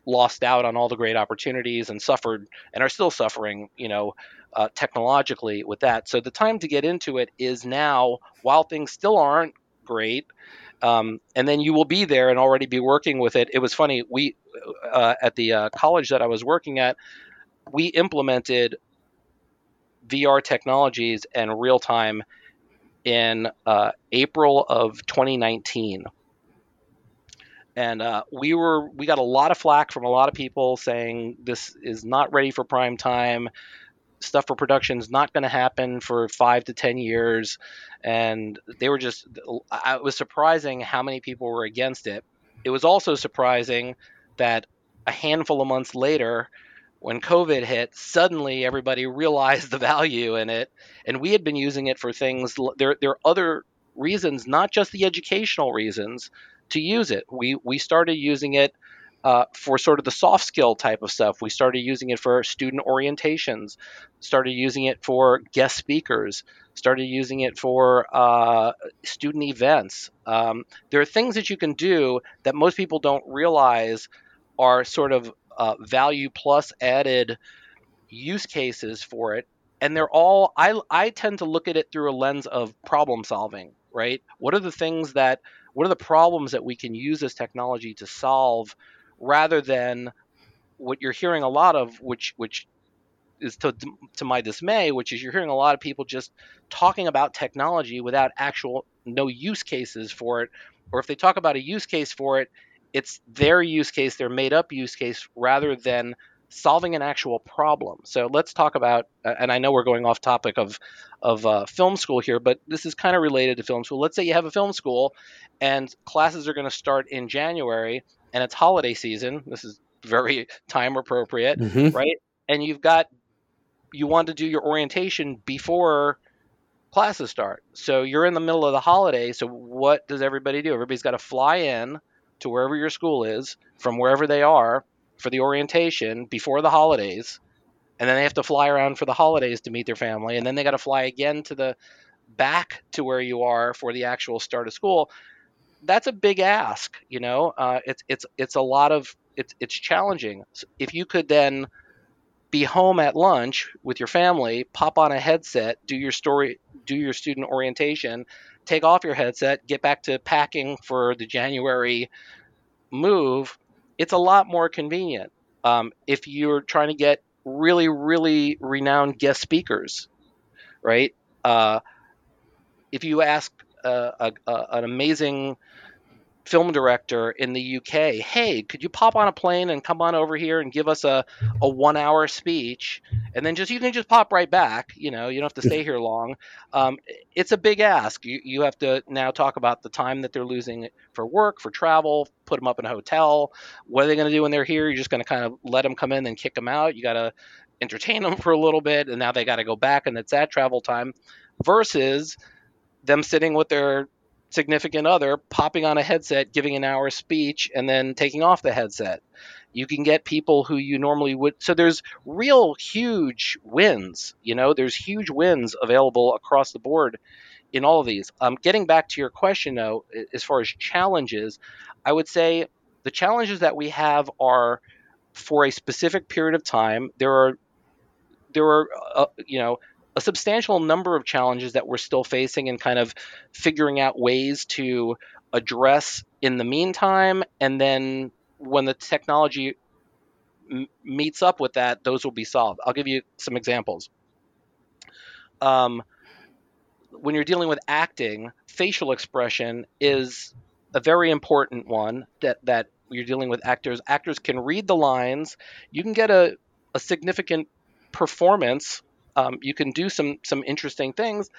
lost out on all the great opportunities and suffered and are still suffering, you know, uh, technologically with that. So the time to get into it is now, while things still aren't great. Um, and then you will be there and already be working with it. It was funny. We uh, at the uh, college that I was working at, we implemented VR technologies and real time in uh, April of 2019. And uh, we were we got a lot of flack from a lot of people saying this is not ready for prime time. Stuff for production is not going to happen for five to ten years, and they were just. It was surprising how many people were against it. It was also surprising that a handful of months later, when COVID hit, suddenly everybody realized the value in it, and we had been using it for things. There, there are other reasons, not just the educational reasons, to use it. We we started using it uh, for sort of the soft skill type of stuff. We started using it for student orientations, started using it for guest speakers, started using it for uh, student events. Um, there are things that you can do that most people don't realize are sort of uh, value plus added use cases for it. And they're all I, I tend to look at it through a lens of problem solving right? What are the things that what are the problems that we can use this technology to solve rather than what you're hearing a lot of which which is to to my dismay which is you're hearing a lot of people just talking about technology without actual no use cases for it. Or if they talk about a use case for it it's their use case their made up use case rather than solving an actual problem. So let's talk about, and I know we're going off topic of of uh, film school here, but this is kind of related to film school. Let's say you have a film school, and classes are going to start in January, and it's holiday season. This is very time appropriate, mm-hmm. right? And you've got you want to do your orientation before classes start. So you're in the middle of the holiday. So what does everybody do? Everybody's got to fly in to wherever your school is from wherever they are for the orientation before the holidays, and then they have to fly around for the holidays to meet their family, and then they got to fly again to the back to where you are for the actual start of school. That's a big ask, you know. Uh, it's it's it's a lot of it's it's challenging. If you could then be home at lunch with your family, pop on a headset, do your story, do your student orientation, take off your headset, get back to packing for the January move, it's a lot more convenient. Um, if you're trying to get really, really renowned guest speakers, right? Uh, if you ask uh, a, a, an amazing film director in the UK, hey, could you pop on a plane and come on over here and give us a, a one hour speech? And then just you can just pop right back. You know, you don't have to stay here long. Um, it's a big ask. You, you have to now talk about the time that they're losing for work, for travel, put them up in a hotel. What are they going to do when they're here? You're just going to kind of let them come in and kick them out. You got to entertain them for a little bit, and now they got to go back, and it's that travel time versus them sitting with their significant other popping on a headset, giving an hour speech, and then taking off the headset. You can get people who you normally would. So there's real huge wins. You know, there's huge wins available across the board in all of these. Um, getting back to your question, though, as far as challenges, I would say the challenges that we have are for a specific period of time. There are there are uh, you know a substantial number of challenges that we're still facing and kind of figuring out ways to address in the meantime. And then when the technology m- meets up with that, those will be solved. I'll give you some examples. Um, when you're dealing with acting, facial expression is a very important one that, that you're dealing with actors. Actors can read the lines. You can get a, a significant performance um, you can do some some interesting things,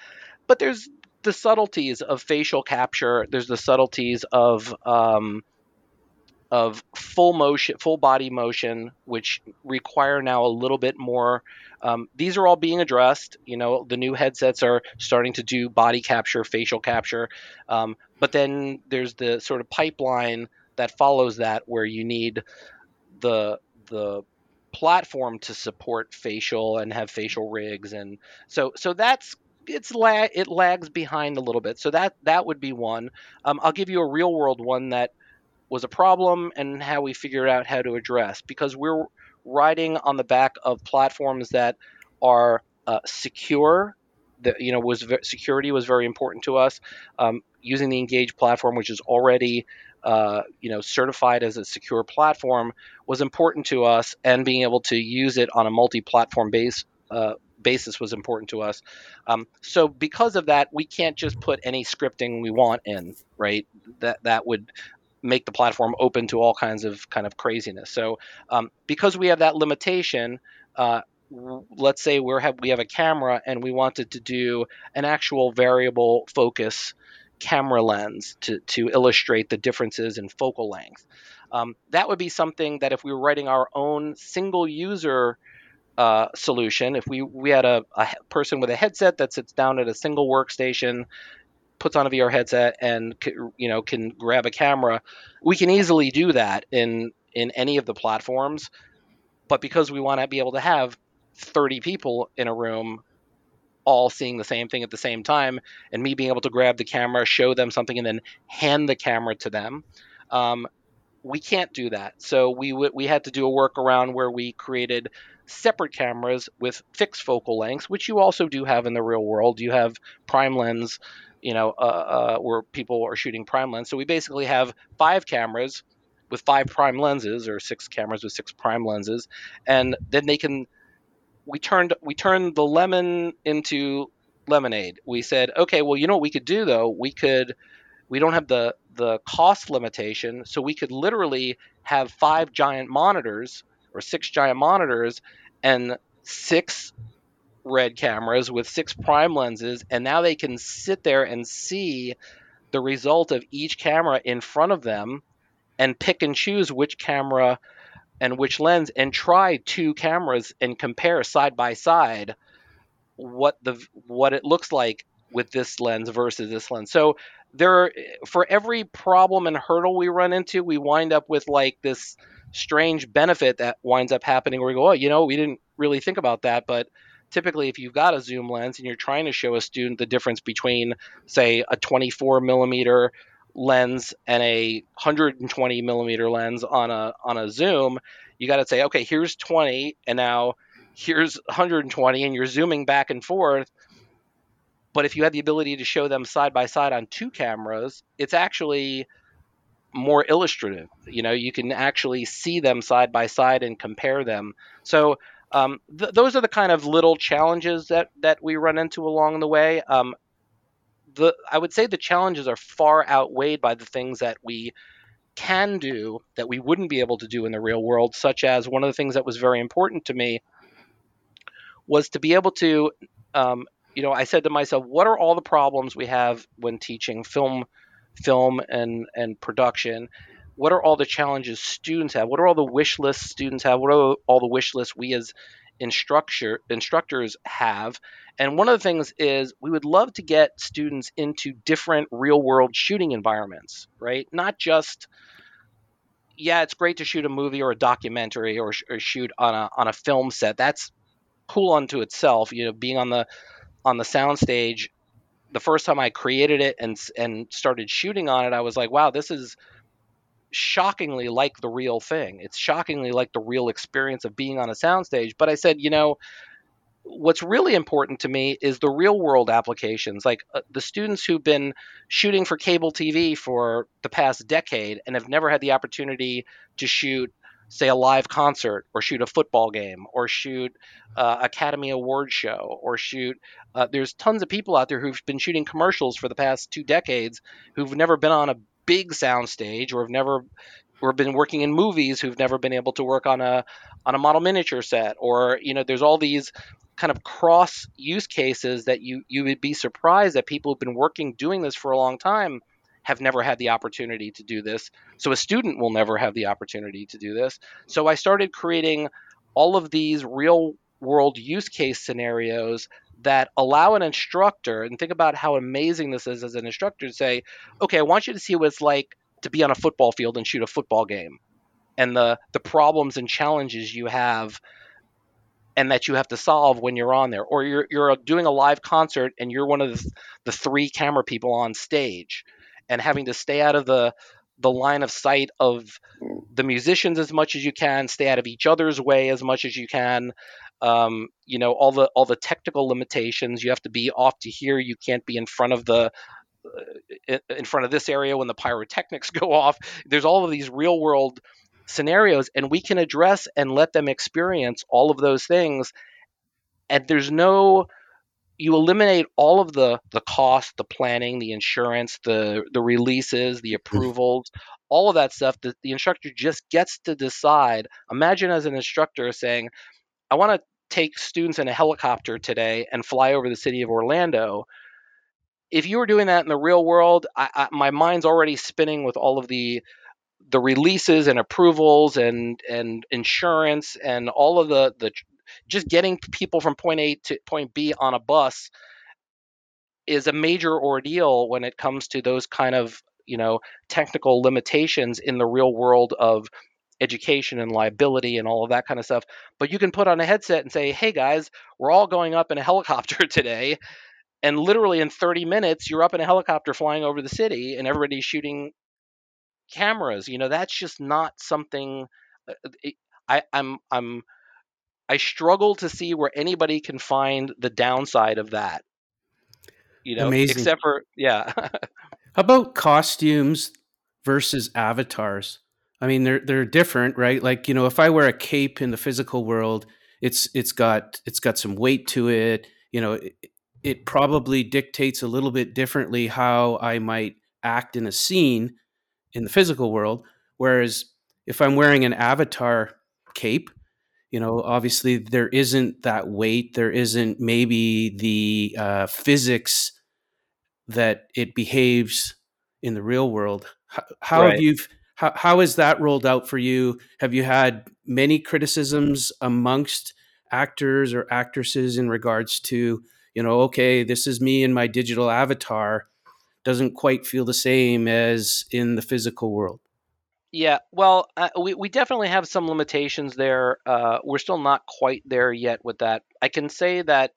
but there's the subtleties of facial capture. There's the subtleties of um, of full motion, full body motion, which require now a little bit more. Um, these are all being addressed. You know, the new headsets are starting to do body capture, facial capture, um, but then there's the sort of pipeline that follows that, where you need the the platform to support facial and have facial rigs and so so that's it's lag it lags behind a little bit. So that that would be one. Um, i'll give you a real world one that was a problem and how we figured out how to address because we're riding on the back of platforms that are uh, secure that you know was security was very important to us. Um, using the engage platform which is already uh, you know, certified as a secure platform was important to us, and being able to use it on a multi-platform base uh, basis was important to us. Um, so because of that, we can't just put any scripting we want in, right? That that would make the platform open to all kinds of kind of craziness. So um, because we have that limitation. Uh, let's say we have we have a camera and we wanted to do an actual variable focus camera lens to, to illustrate the differences in focal length. Um, that would be something that if we were writing our own single user uh, solution, if we, we had a, a person with a headset that sits down at a single workstation, puts on a VR headset, and you know can grab a camera, we can easily do that in in any of the platforms. But because we want to be able to have 30 people in a room all seeing the same thing at the same time, and me being able to grab the camera, show them something, and then hand the camera to them. Um, we can't do that. So we w- we had to do a workaround where we created separate cameras with fixed focal lengths, which you also do have in the real world. You have prime lens, you know, uh, uh, where people are shooting prime lens. So we basically have five cameras with five prime lenses, or six cameras with six prime lenses, and then they can. We turned we turned the lemon into lemonade. We said, okay, well, you know what we could do though? We could we don't have the the cost limitation, so we could literally have five giant monitors or six giant monitors and six red cameras with six prime lenses and now they can sit there and see the result of each camera in front of them and pick and choose which camera and which lens and try two cameras and compare side by side what the what it looks like with this lens versus this lens. So there are, for every problem and hurdle we run into, we wind up with like this strange benefit that winds up happening where we go, oh, you know, we didn't really think about that, but typically if you've got a zoom lens and you're trying to show a student the difference between say a 24 millimeter lens and a 120 millimeter lens on a on a zoom you got to say okay here's 20 and now here's 120 and you're zooming back and forth. But if you had the ability to show them side by side on two cameras it's actually more illustrative. You know you can actually see them side by side and compare them. So um, th- those are the kind of little challenges that that we run into along the way. Um, the i would say the challenges are far outweighed by the things that we can do that we wouldn't be able to do in the real world such as one of the things that was very important to me was to be able to, um, you know, I said to myself, what are all the problems we have when teaching film, film and and production? What are all the challenges students have? What are all the wish lists students have? What are all the wish lists we as instructor instructors have? And one of the things is we would love to get students into different real world shooting environments, right? Not just yeah, it's great to shoot a movie or a documentary or, or shoot on a on a film set. That's cool unto itself. You know, being on the on the soundstage, the first time I created it and and started shooting on it, I was like, wow, this is shockingly like the real thing. It's shockingly like the real experience of being on a soundstage. But I said, you know, what's really important to me is the real world applications like uh, the students who've been shooting for cable TV for the past decade and have never had the opportunity to shoot say a live concert or shoot a football game or shoot uh, academy award show or shoot uh, there's tons of people out there who've been shooting commercials for the past two decades who've never been on a big soundstage or have never or have been working in movies who've never been able to work on a on a model miniature set or you know there's all these kind of cross use cases that you you would be surprised that people who've been working doing this for a long time have never had the opportunity to do this. So a student will never have the opportunity to do this. So I started creating all of these real world use case scenarios that allow an instructor and think about how amazing this is as an instructor to say, okay, I want you to see what it's like to be on a football field and shoot a football game and the the problems and challenges you have and that you have to solve when you're on there or you're you're doing a live concert and you're one of the, the three camera people on stage and having to stay out of the the line of sight of the musicians as much as you can, stay out of each other's way as much as you can. Um, you know all the all the technical limitations. You have to be off to here. You can't be in front of the uh, in front of this area when the pyrotechnics go off. There's all of these real world scenarios, and we can address and let them experience all of those things. And there's no you eliminate all of the the cost, the planning, the insurance, the the releases, the mm. approvals, all of that stuff. The, the instructor just gets to decide. Imagine as an instructor saying, "I want to take students in a helicopter today and fly over the city of Orlando." If you were doing that in the real world, I, I, my mind's already spinning with all of the the releases and approvals and and insurance and all of the the just getting people from point A to point B on a bus is a major ordeal when it comes to those kind of you know technical limitations in the real world of education and liability and all of that kind of stuff but you can put on a headset and say hey guys we're all going up in a helicopter today and literally in 30 minutes you're up in a helicopter flying over the city and everybody's shooting cameras. You know, that's just not something. uh, I, I'm I'm I struggle to see where anybody can find the downside of that. You know, Amazing. except for yeah. How about costumes versus avatars? I mean, they're they're different, right? Like, you know, if I wear a cape in the physical world, it's it's got it's got some weight to it. You know, it, it probably dictates a little bit differently how I might act in a scene in the physical world. Whereas if I'm wearing an avatar cape, you know, obviously there isn't that weight. There isn't maybe the uh, physics that it behaves in the real world. How, how Right. have you how, how has that rolled out for you? Have you had many criticisms amongst actors or actresses in regards to, you know, okay, this is me in my digital avatar doesn't quite feel the same as in the physical world. Yeah, well, uh, we we definitely have some limitations there. Uh, we're still not quite there yet with that. I can say that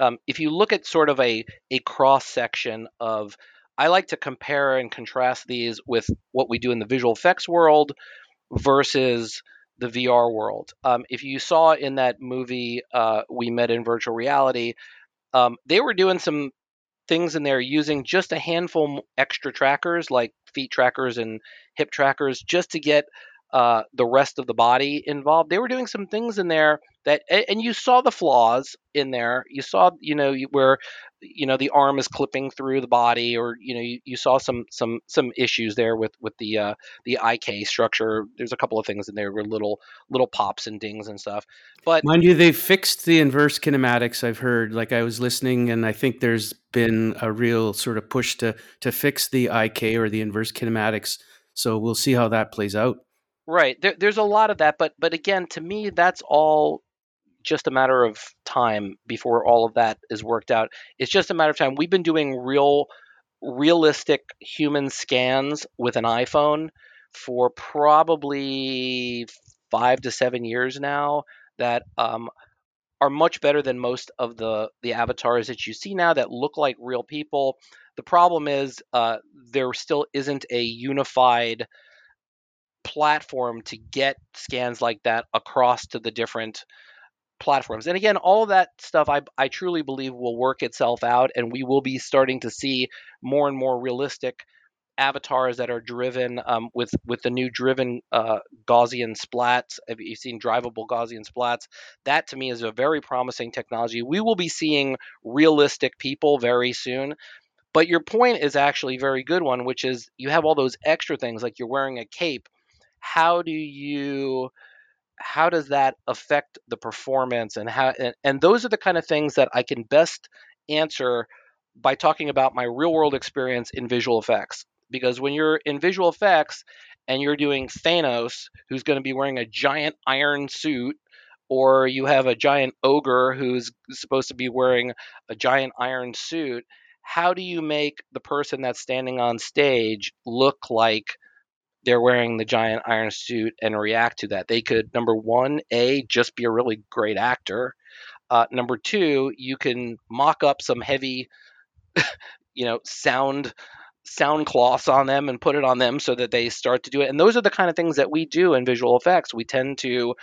um, if you look at sort of a a cross section of, I like to compare and contrast these with what we do in the visual effects world versus the VR world. Um, if you saw in that movie, uh, we met in virtual reality, um, they were doing some things in there using just a handful extra trackers like feet trackers and hip trackers just to get uh, the rest of the body involved. They were doing some things in there that, and you saw the flaws in there. You saw, you know, where, you know, the arm is clipping through the body, or you know, you, you saw some some some issues there with with the uh, the IK structure. There's a couple of things in there were little little pops and dings and stuff. But Mind you, they've fixed the inverse kinematics. I've heard, like I was listening, and I think there's been a real sort of push to to fix the IK or the inverse kinematics. So we'll see how that plays out. Right. There, there's a lot of that, but but again, to me, that's all just a matter of time before all of that is worked out. It's just a matter of time. We've been doing real, realistic human scans with an iPhone for probably five to seven years now. That um, are much better than most of the the avatars that you see now that look like real people. The problem is uh, there still isn't a unified platform to get scans like that across to the different platforms. And again, all that stuff I, I truly believe will work itself out, and we will be starting to see more and more realistic avatars that are driven um, with with the new driven uh, Gaussian splats. Have you seen drivable Gaussian splats? That to me is a very promising technology. We will be seeing realistic people very soon. But your point is actually a very good one, which is you have all those extra things like you're wearing a cape. How do you how does that affect the performance and how and, and those are the kind of things that I can best answer by talking about my real world experience in visual effects. Because when you're in visual effects and you're doing Thanos who's going to be wearing a giant iron suit or you have a giant ogre who's supposed to be wearing a giant iron suit how do you make the person that's standing on stage look like they're wearing the giant iron suit and react to that. They could number one, a just be a really great actor. Uh, number two, you can mock up some heavy, you know, sound sound cloths on them and put it on them so that they start to do it. And those are the kind of things that we do in visual effects. We tend to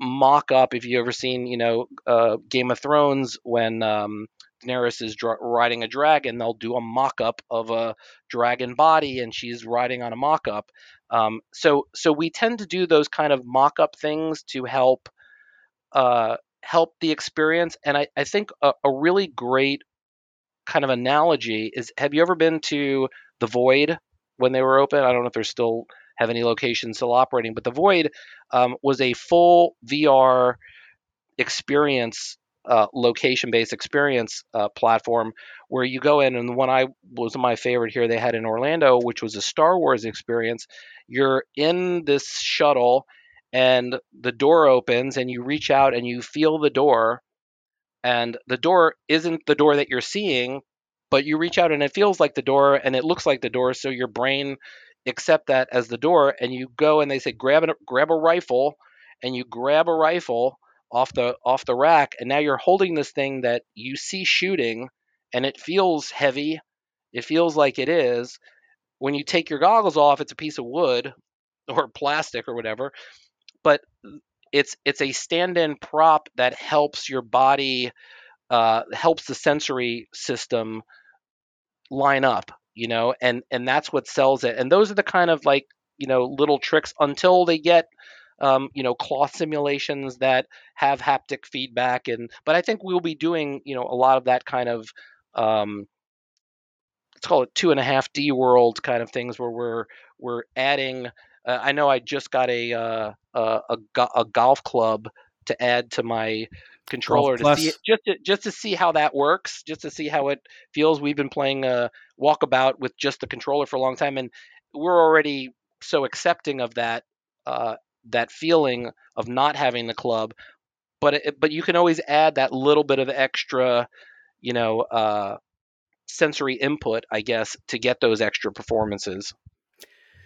mock up. If you ever seen, you know, uh, Game of Thrones when um, Daenerys is dra- riding a dragon, they'll do a mock up of a dragon body, and she's riding on a mock up. Um, so, so we tend to do those kind of mock up things to help uh, help the experience. And I, I think a, a really great kind of analogy is: Have you ever been to the Void when they were open? I don't know if they're still have any locations still operating, but the Void um, was a full VR experience, uh, location-based experience uh, platform where you go in, and the one I was my favorite here they had in Orlando, which was a Star Wars experience. You're in this shuttle, and the door opens, and you reach out and you feel the door, and the door isn't the door that you're seeing, but you reach out and it feels like the door and it looks like the door, so your brain accept that as the door, and you go and they say grab a grab a rifle, and you grab a rifle off the off the rack, and now you're holding this thing that you see shooting, and it feels heavy, it feels like it is, when you take your goggles off, it's a piece of wood or plastic or whatever, but it's it's a stand-in prop that helps your body uh, helps the sensory system line up you know and and that's what sells it. And those are the kind of like you know little tricks until they get um, you know cloth simulations that have haptic feedback and but i think we'll be doing you know a lot of that kind of um, let's call it two and a half d world kind of things where we're we're adding uh, i know i just got a uh, a, a, a golf club to add to my controller to see it, just to, just to see how that works, just to see how it feels. We've been playing a walkabout with just the controller for a long time, and we're already so accepting of that uh, that feeling of not having the club. But it, but you can always add that little bit of extra, you know, uh, sensory input, I guess, to get those extra performances.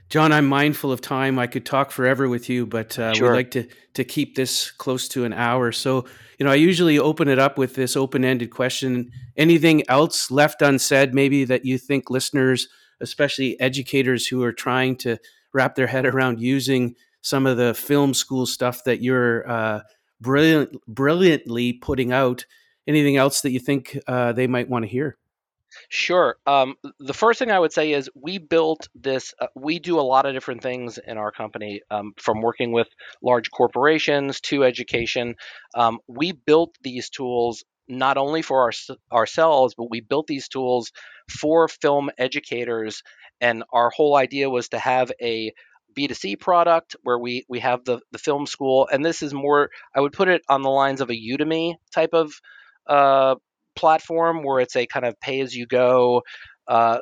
Jon, I'm mindful of time. I could talk forever with you, but uh, Sure. we'd like to to keep this close to an hour. So, you know, I usually open it up with this open-ended question. Anything else left unsaid, maybe that you think listeners, especially educators who are trying to wrap their head around using some of the film school stuff that you're uh, brilliant, brilliantly putting out, anything else that you think uh, they might want to hear? Sure. Um, the first thing I would say is we built this. Uh, we do a lot of different things in our company, um, from working with large corporations to education. Um, we built these tools not only for our, ourselves, but we built these tools for film educators. And our whole idea was to have a B2C product where we we have the the film school, and this is more. I would put it on the lines of a Udemy type of uh, platform where it's a kind of pay as you go, uh,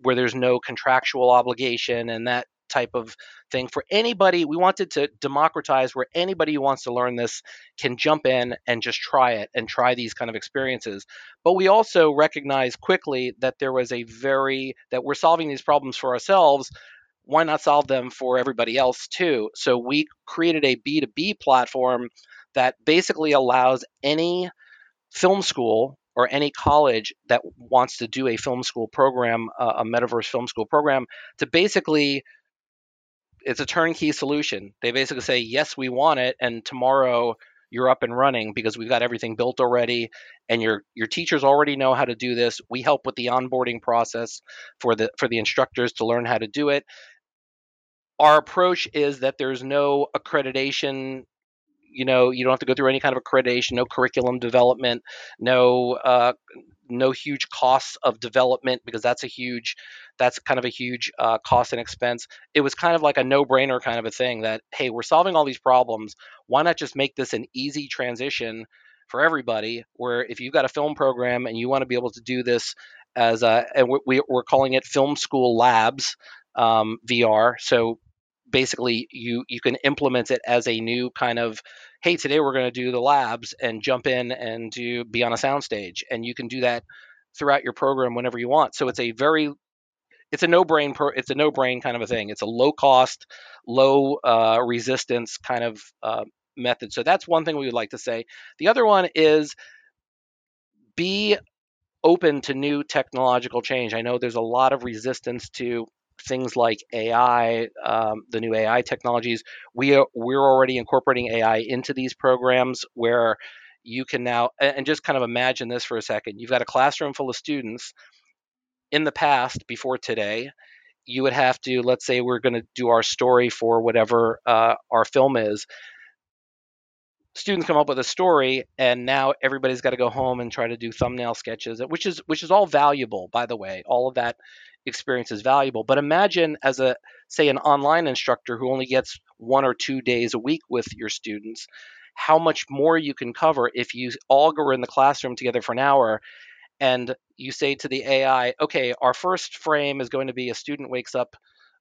where there's no contractual obligation and that type of thing for anybody. We wanted to democratize where anybody who wants to learn this can jump in and just try it and try these kind of experiences. But we also recognize quickly that there was a very, that we're solving these problems for ourselves. Why not solve them for everybody else too? So we created a B2B platform that basically allows any film school or any college that wants to do a film school program, uh, a metaverse film school program, to basically it's a turnkey solution. They basically say, "Yes, we want it," and tomorrow you're up and running because we've got everything built already, and your your teachers already know how to do this. We help with the onboarding process for the for the instructors to learn how to do it. Our approach is that there's no accreditation you know you don't have to go through any kind of accreditation no curriculum development no uh, no huge costs of development because that's a huge that's kind of a huge uh, cost and expense. It was kind of like a no-brainer kind of a thing that hey we're solving all these problems. Why not just make this an easy transition for everybody where if you've got a film program and you want to be able to do this as a and we, we're calling it film school labs um, vr so basically you you can implement it as a new kind of hey today we're going to do the labs and jump in and do be on a soundstage. And you can do that throughout your program whenever you want. So it's a very it's a no brain pro, it's a no brain kind of a thing. It's a low cost low uh, resistance kind of uh, method. So that's one thing we would like to say. The other one is be open to new technological change. I know there's a lot of resistance to things like AI, um, the new AI technologies. We are, we're already incorporating AI into these programs where you can now and just kind of imagine this for a second. You've got a classroom full of students. In the past, before today, you would have to let's say we're going to do our story for whatever uh, our film is students come up with a story and now everybody's got to go home and try to do thumbnail sketches which is which is all valuable by the way all of that experience is valuable but imagine as a say an online instructor who only gets one or two days a week with your students how much more you can cover if you all go in the classroom together for an hour and you say to the ai okay our first frame is going to be a student wakes up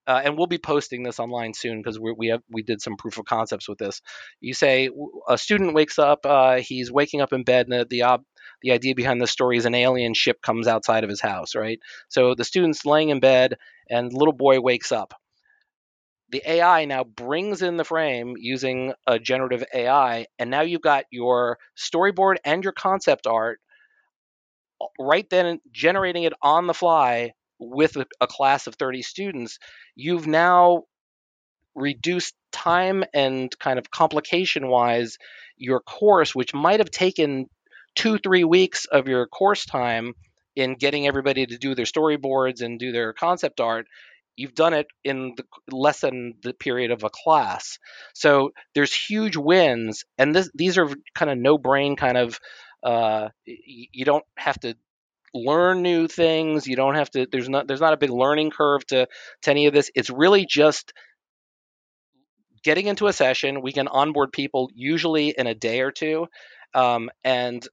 uh, and we'll be posting this online soon because we have we did some proof of concepts with this. You say a student wakes up, uh, he's waking up in bed, and the uh, the idea behind the story is an alien ship comes outside of his house, right? So the student's laying in bed, and little boy wakes up. The AI now brings in the frame using a generative AI, and now you've got your storyboard and your concept art right then generating it on the fly with a class of 30 students, you've now reduced time and kind of complication wise your course, which might have taken two, three weeks of your course time in getting everybody to do their storyboards and do their concept art. You've done it in the, less than the period of a class. So there's huge wins, and this, these are kind of no brain kind of. Uh, you don't have to learn new things. You don't have to. There's not. There's not a big learning curve to to any of this. It's really just getting into a session. We can onboard people usually in a day or two, um, and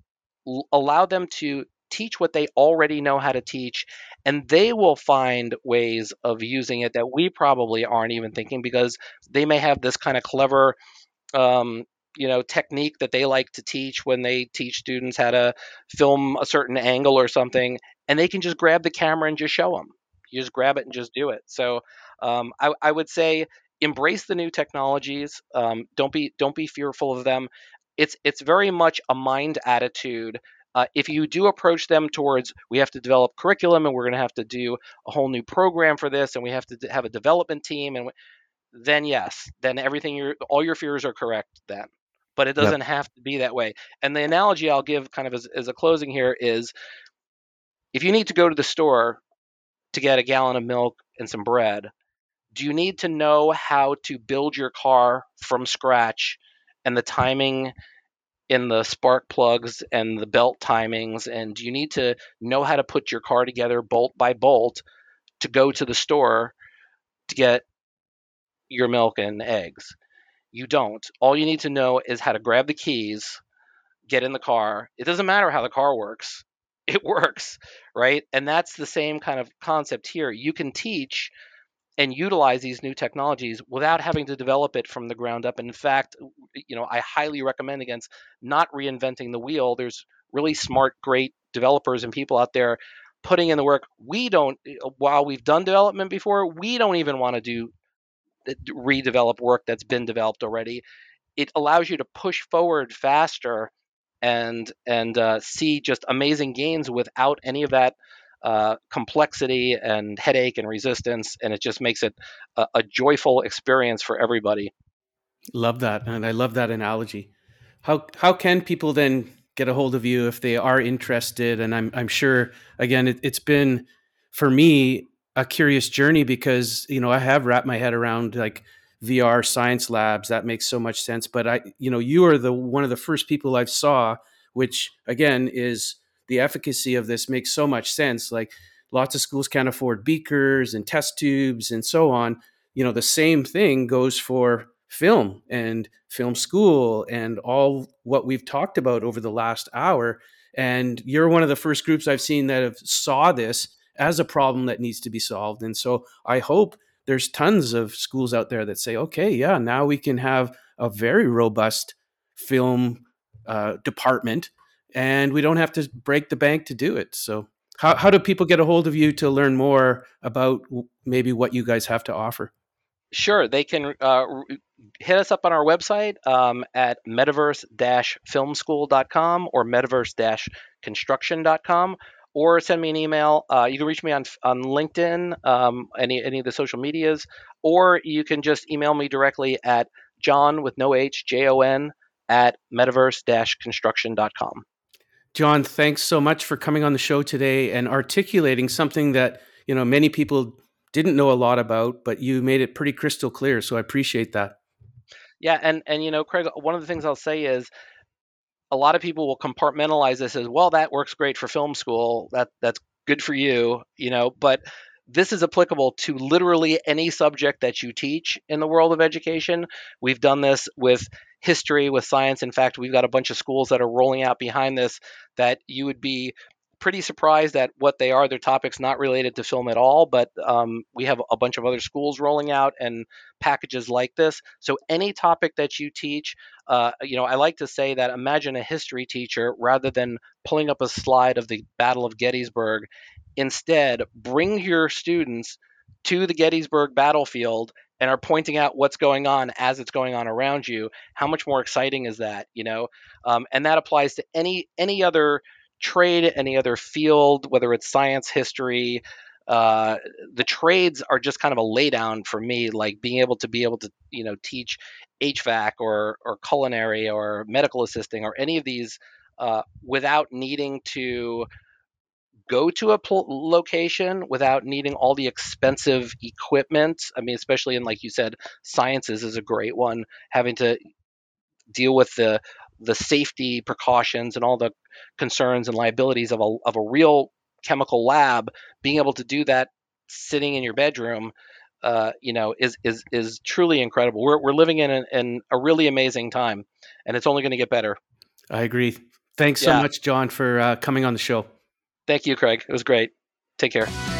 allow them to teach what they already know how to teach and they will find ways of using it that we probably aren't even thinking because they may have this kind of clever um, you know technique that they like to teach when they teach students how to film a certain angle or something and they can just grab the camera and just show them you just grab it and just do it. So um, I, I, would say embrace the new technologies um, don't be don't be fearful of them it's it's very much a mind attitude uh, if you do approach them towards we have to develop curriculum and we're going to have to do a whole new program for this and we have to have a development team and then yes then everything your all your fears are correct then but it doesn't yep. have to be that way and the analogy i'll give kind of as, as a closing here is if you need to go to the store to get a gallon of milk and some bread do you need to know how to build your car from scratch and the timing in the spark plugs and the belt timings and you need to know how to put your car together bolt by bolt to go to the store to get your milk and eggs. You don't. All you need to know is how to grab the keys get in the car. It doesn't matter how the car works. It works right? And that's the same kind of concept here. You can teach and utilize these new technologies without having to develop it from the ground up. And in fact, you know, I highly recommend against not reinventing the wheel. There's really smart, great developers and people out there putting in the work. We don't, while we've done development before, we don't even want to do uh, redevelop work that's been developed already. It allows you to push forward faster and and uh, see just amazing gains without any of that uh, complexity and headache and resistance, and it just makes it a, a joyful experience for everybody. Love that, and I love that analogy. How how can people then get a hold of you if they are interested? And I'm I'm sure again it, it's been for me a curious journey because you know I have wrapped my head around like VR science labs. That makes so much sense. But I you know you are the one of the first people I've saw, which again is the efficacy of this makes so much sense. Like lots of schools can't afford beakers and test tubes and so on. You know, the same thing goes for film and film school and all what we've talked about over the last hour. And you're one of the first groups I've seen that have saw this as a problem that needs to be solved. And so I hope there's tons of schools out there that say, okay, yeah, now we can have a very robust film uh, department and we don't have to break the bank to do it. So, how, how do people get a hold of you to learn more about maybe what you guys have to offer? Sure, they can uh, hit us up on our website um, at metaverse-filmschool.com or metaverse-construction.com, or send me an email. Uh, you can reach me on on LinkedIn, um, any any of the social medias, or you can just email me directly at Jon with no H J O N at metaverse-construction.com. Jon, thanks so much for coming on the show today and articulating something that, you know, many people didn't know a lot about, but you made it pretty crystal clear. So I appreciate that. Yeah, and and you know, Craig, one of the things I'll say is a lot of people will compartmentalize this as well that works great for film school. That that's good for you, you know, but this is applicable to literally any subject that you teach in the world of education. We've done this with history, with science. In fact, we've got a bunch of schools that are rolling out behind this that you would be pretty surprised at what they are. Their topics not related to film at all, but um, we have a bunch of other schools rolling out and packages like this. So any topic that you teach, uh, you know, I like to say that imagine a history teacher rather than pulling up a slide of the Battle of Gettysburg Instead, bring your students to the Gettysburg battlefield and are pointing out what's going on as it's going on around you. How much more exciting is that? You know, um, and that applies to any any other trade, any other field, whether it's science, history, uh, the trades are just kind of a laydown for me, like being able to be able to, you know, teach HVAC or or culinary or medical assisting or any of these uh, without needing to go to a pl- location without needing all the expensive equipment. I mean, especially in like you said, sciences is a great one. Having to deal with the the safety precautions and all the concerns and liabilities of a of a real chemical lab, being able to do that sitting in your bedroom, uh, you know, is is is truly incredible. We're we're living in, an, in a really amazing time, and it's only going to get better. I agree. Thanks so much, Jon, for uh, coming on the show. Thank you, Craig. It was great. Take care.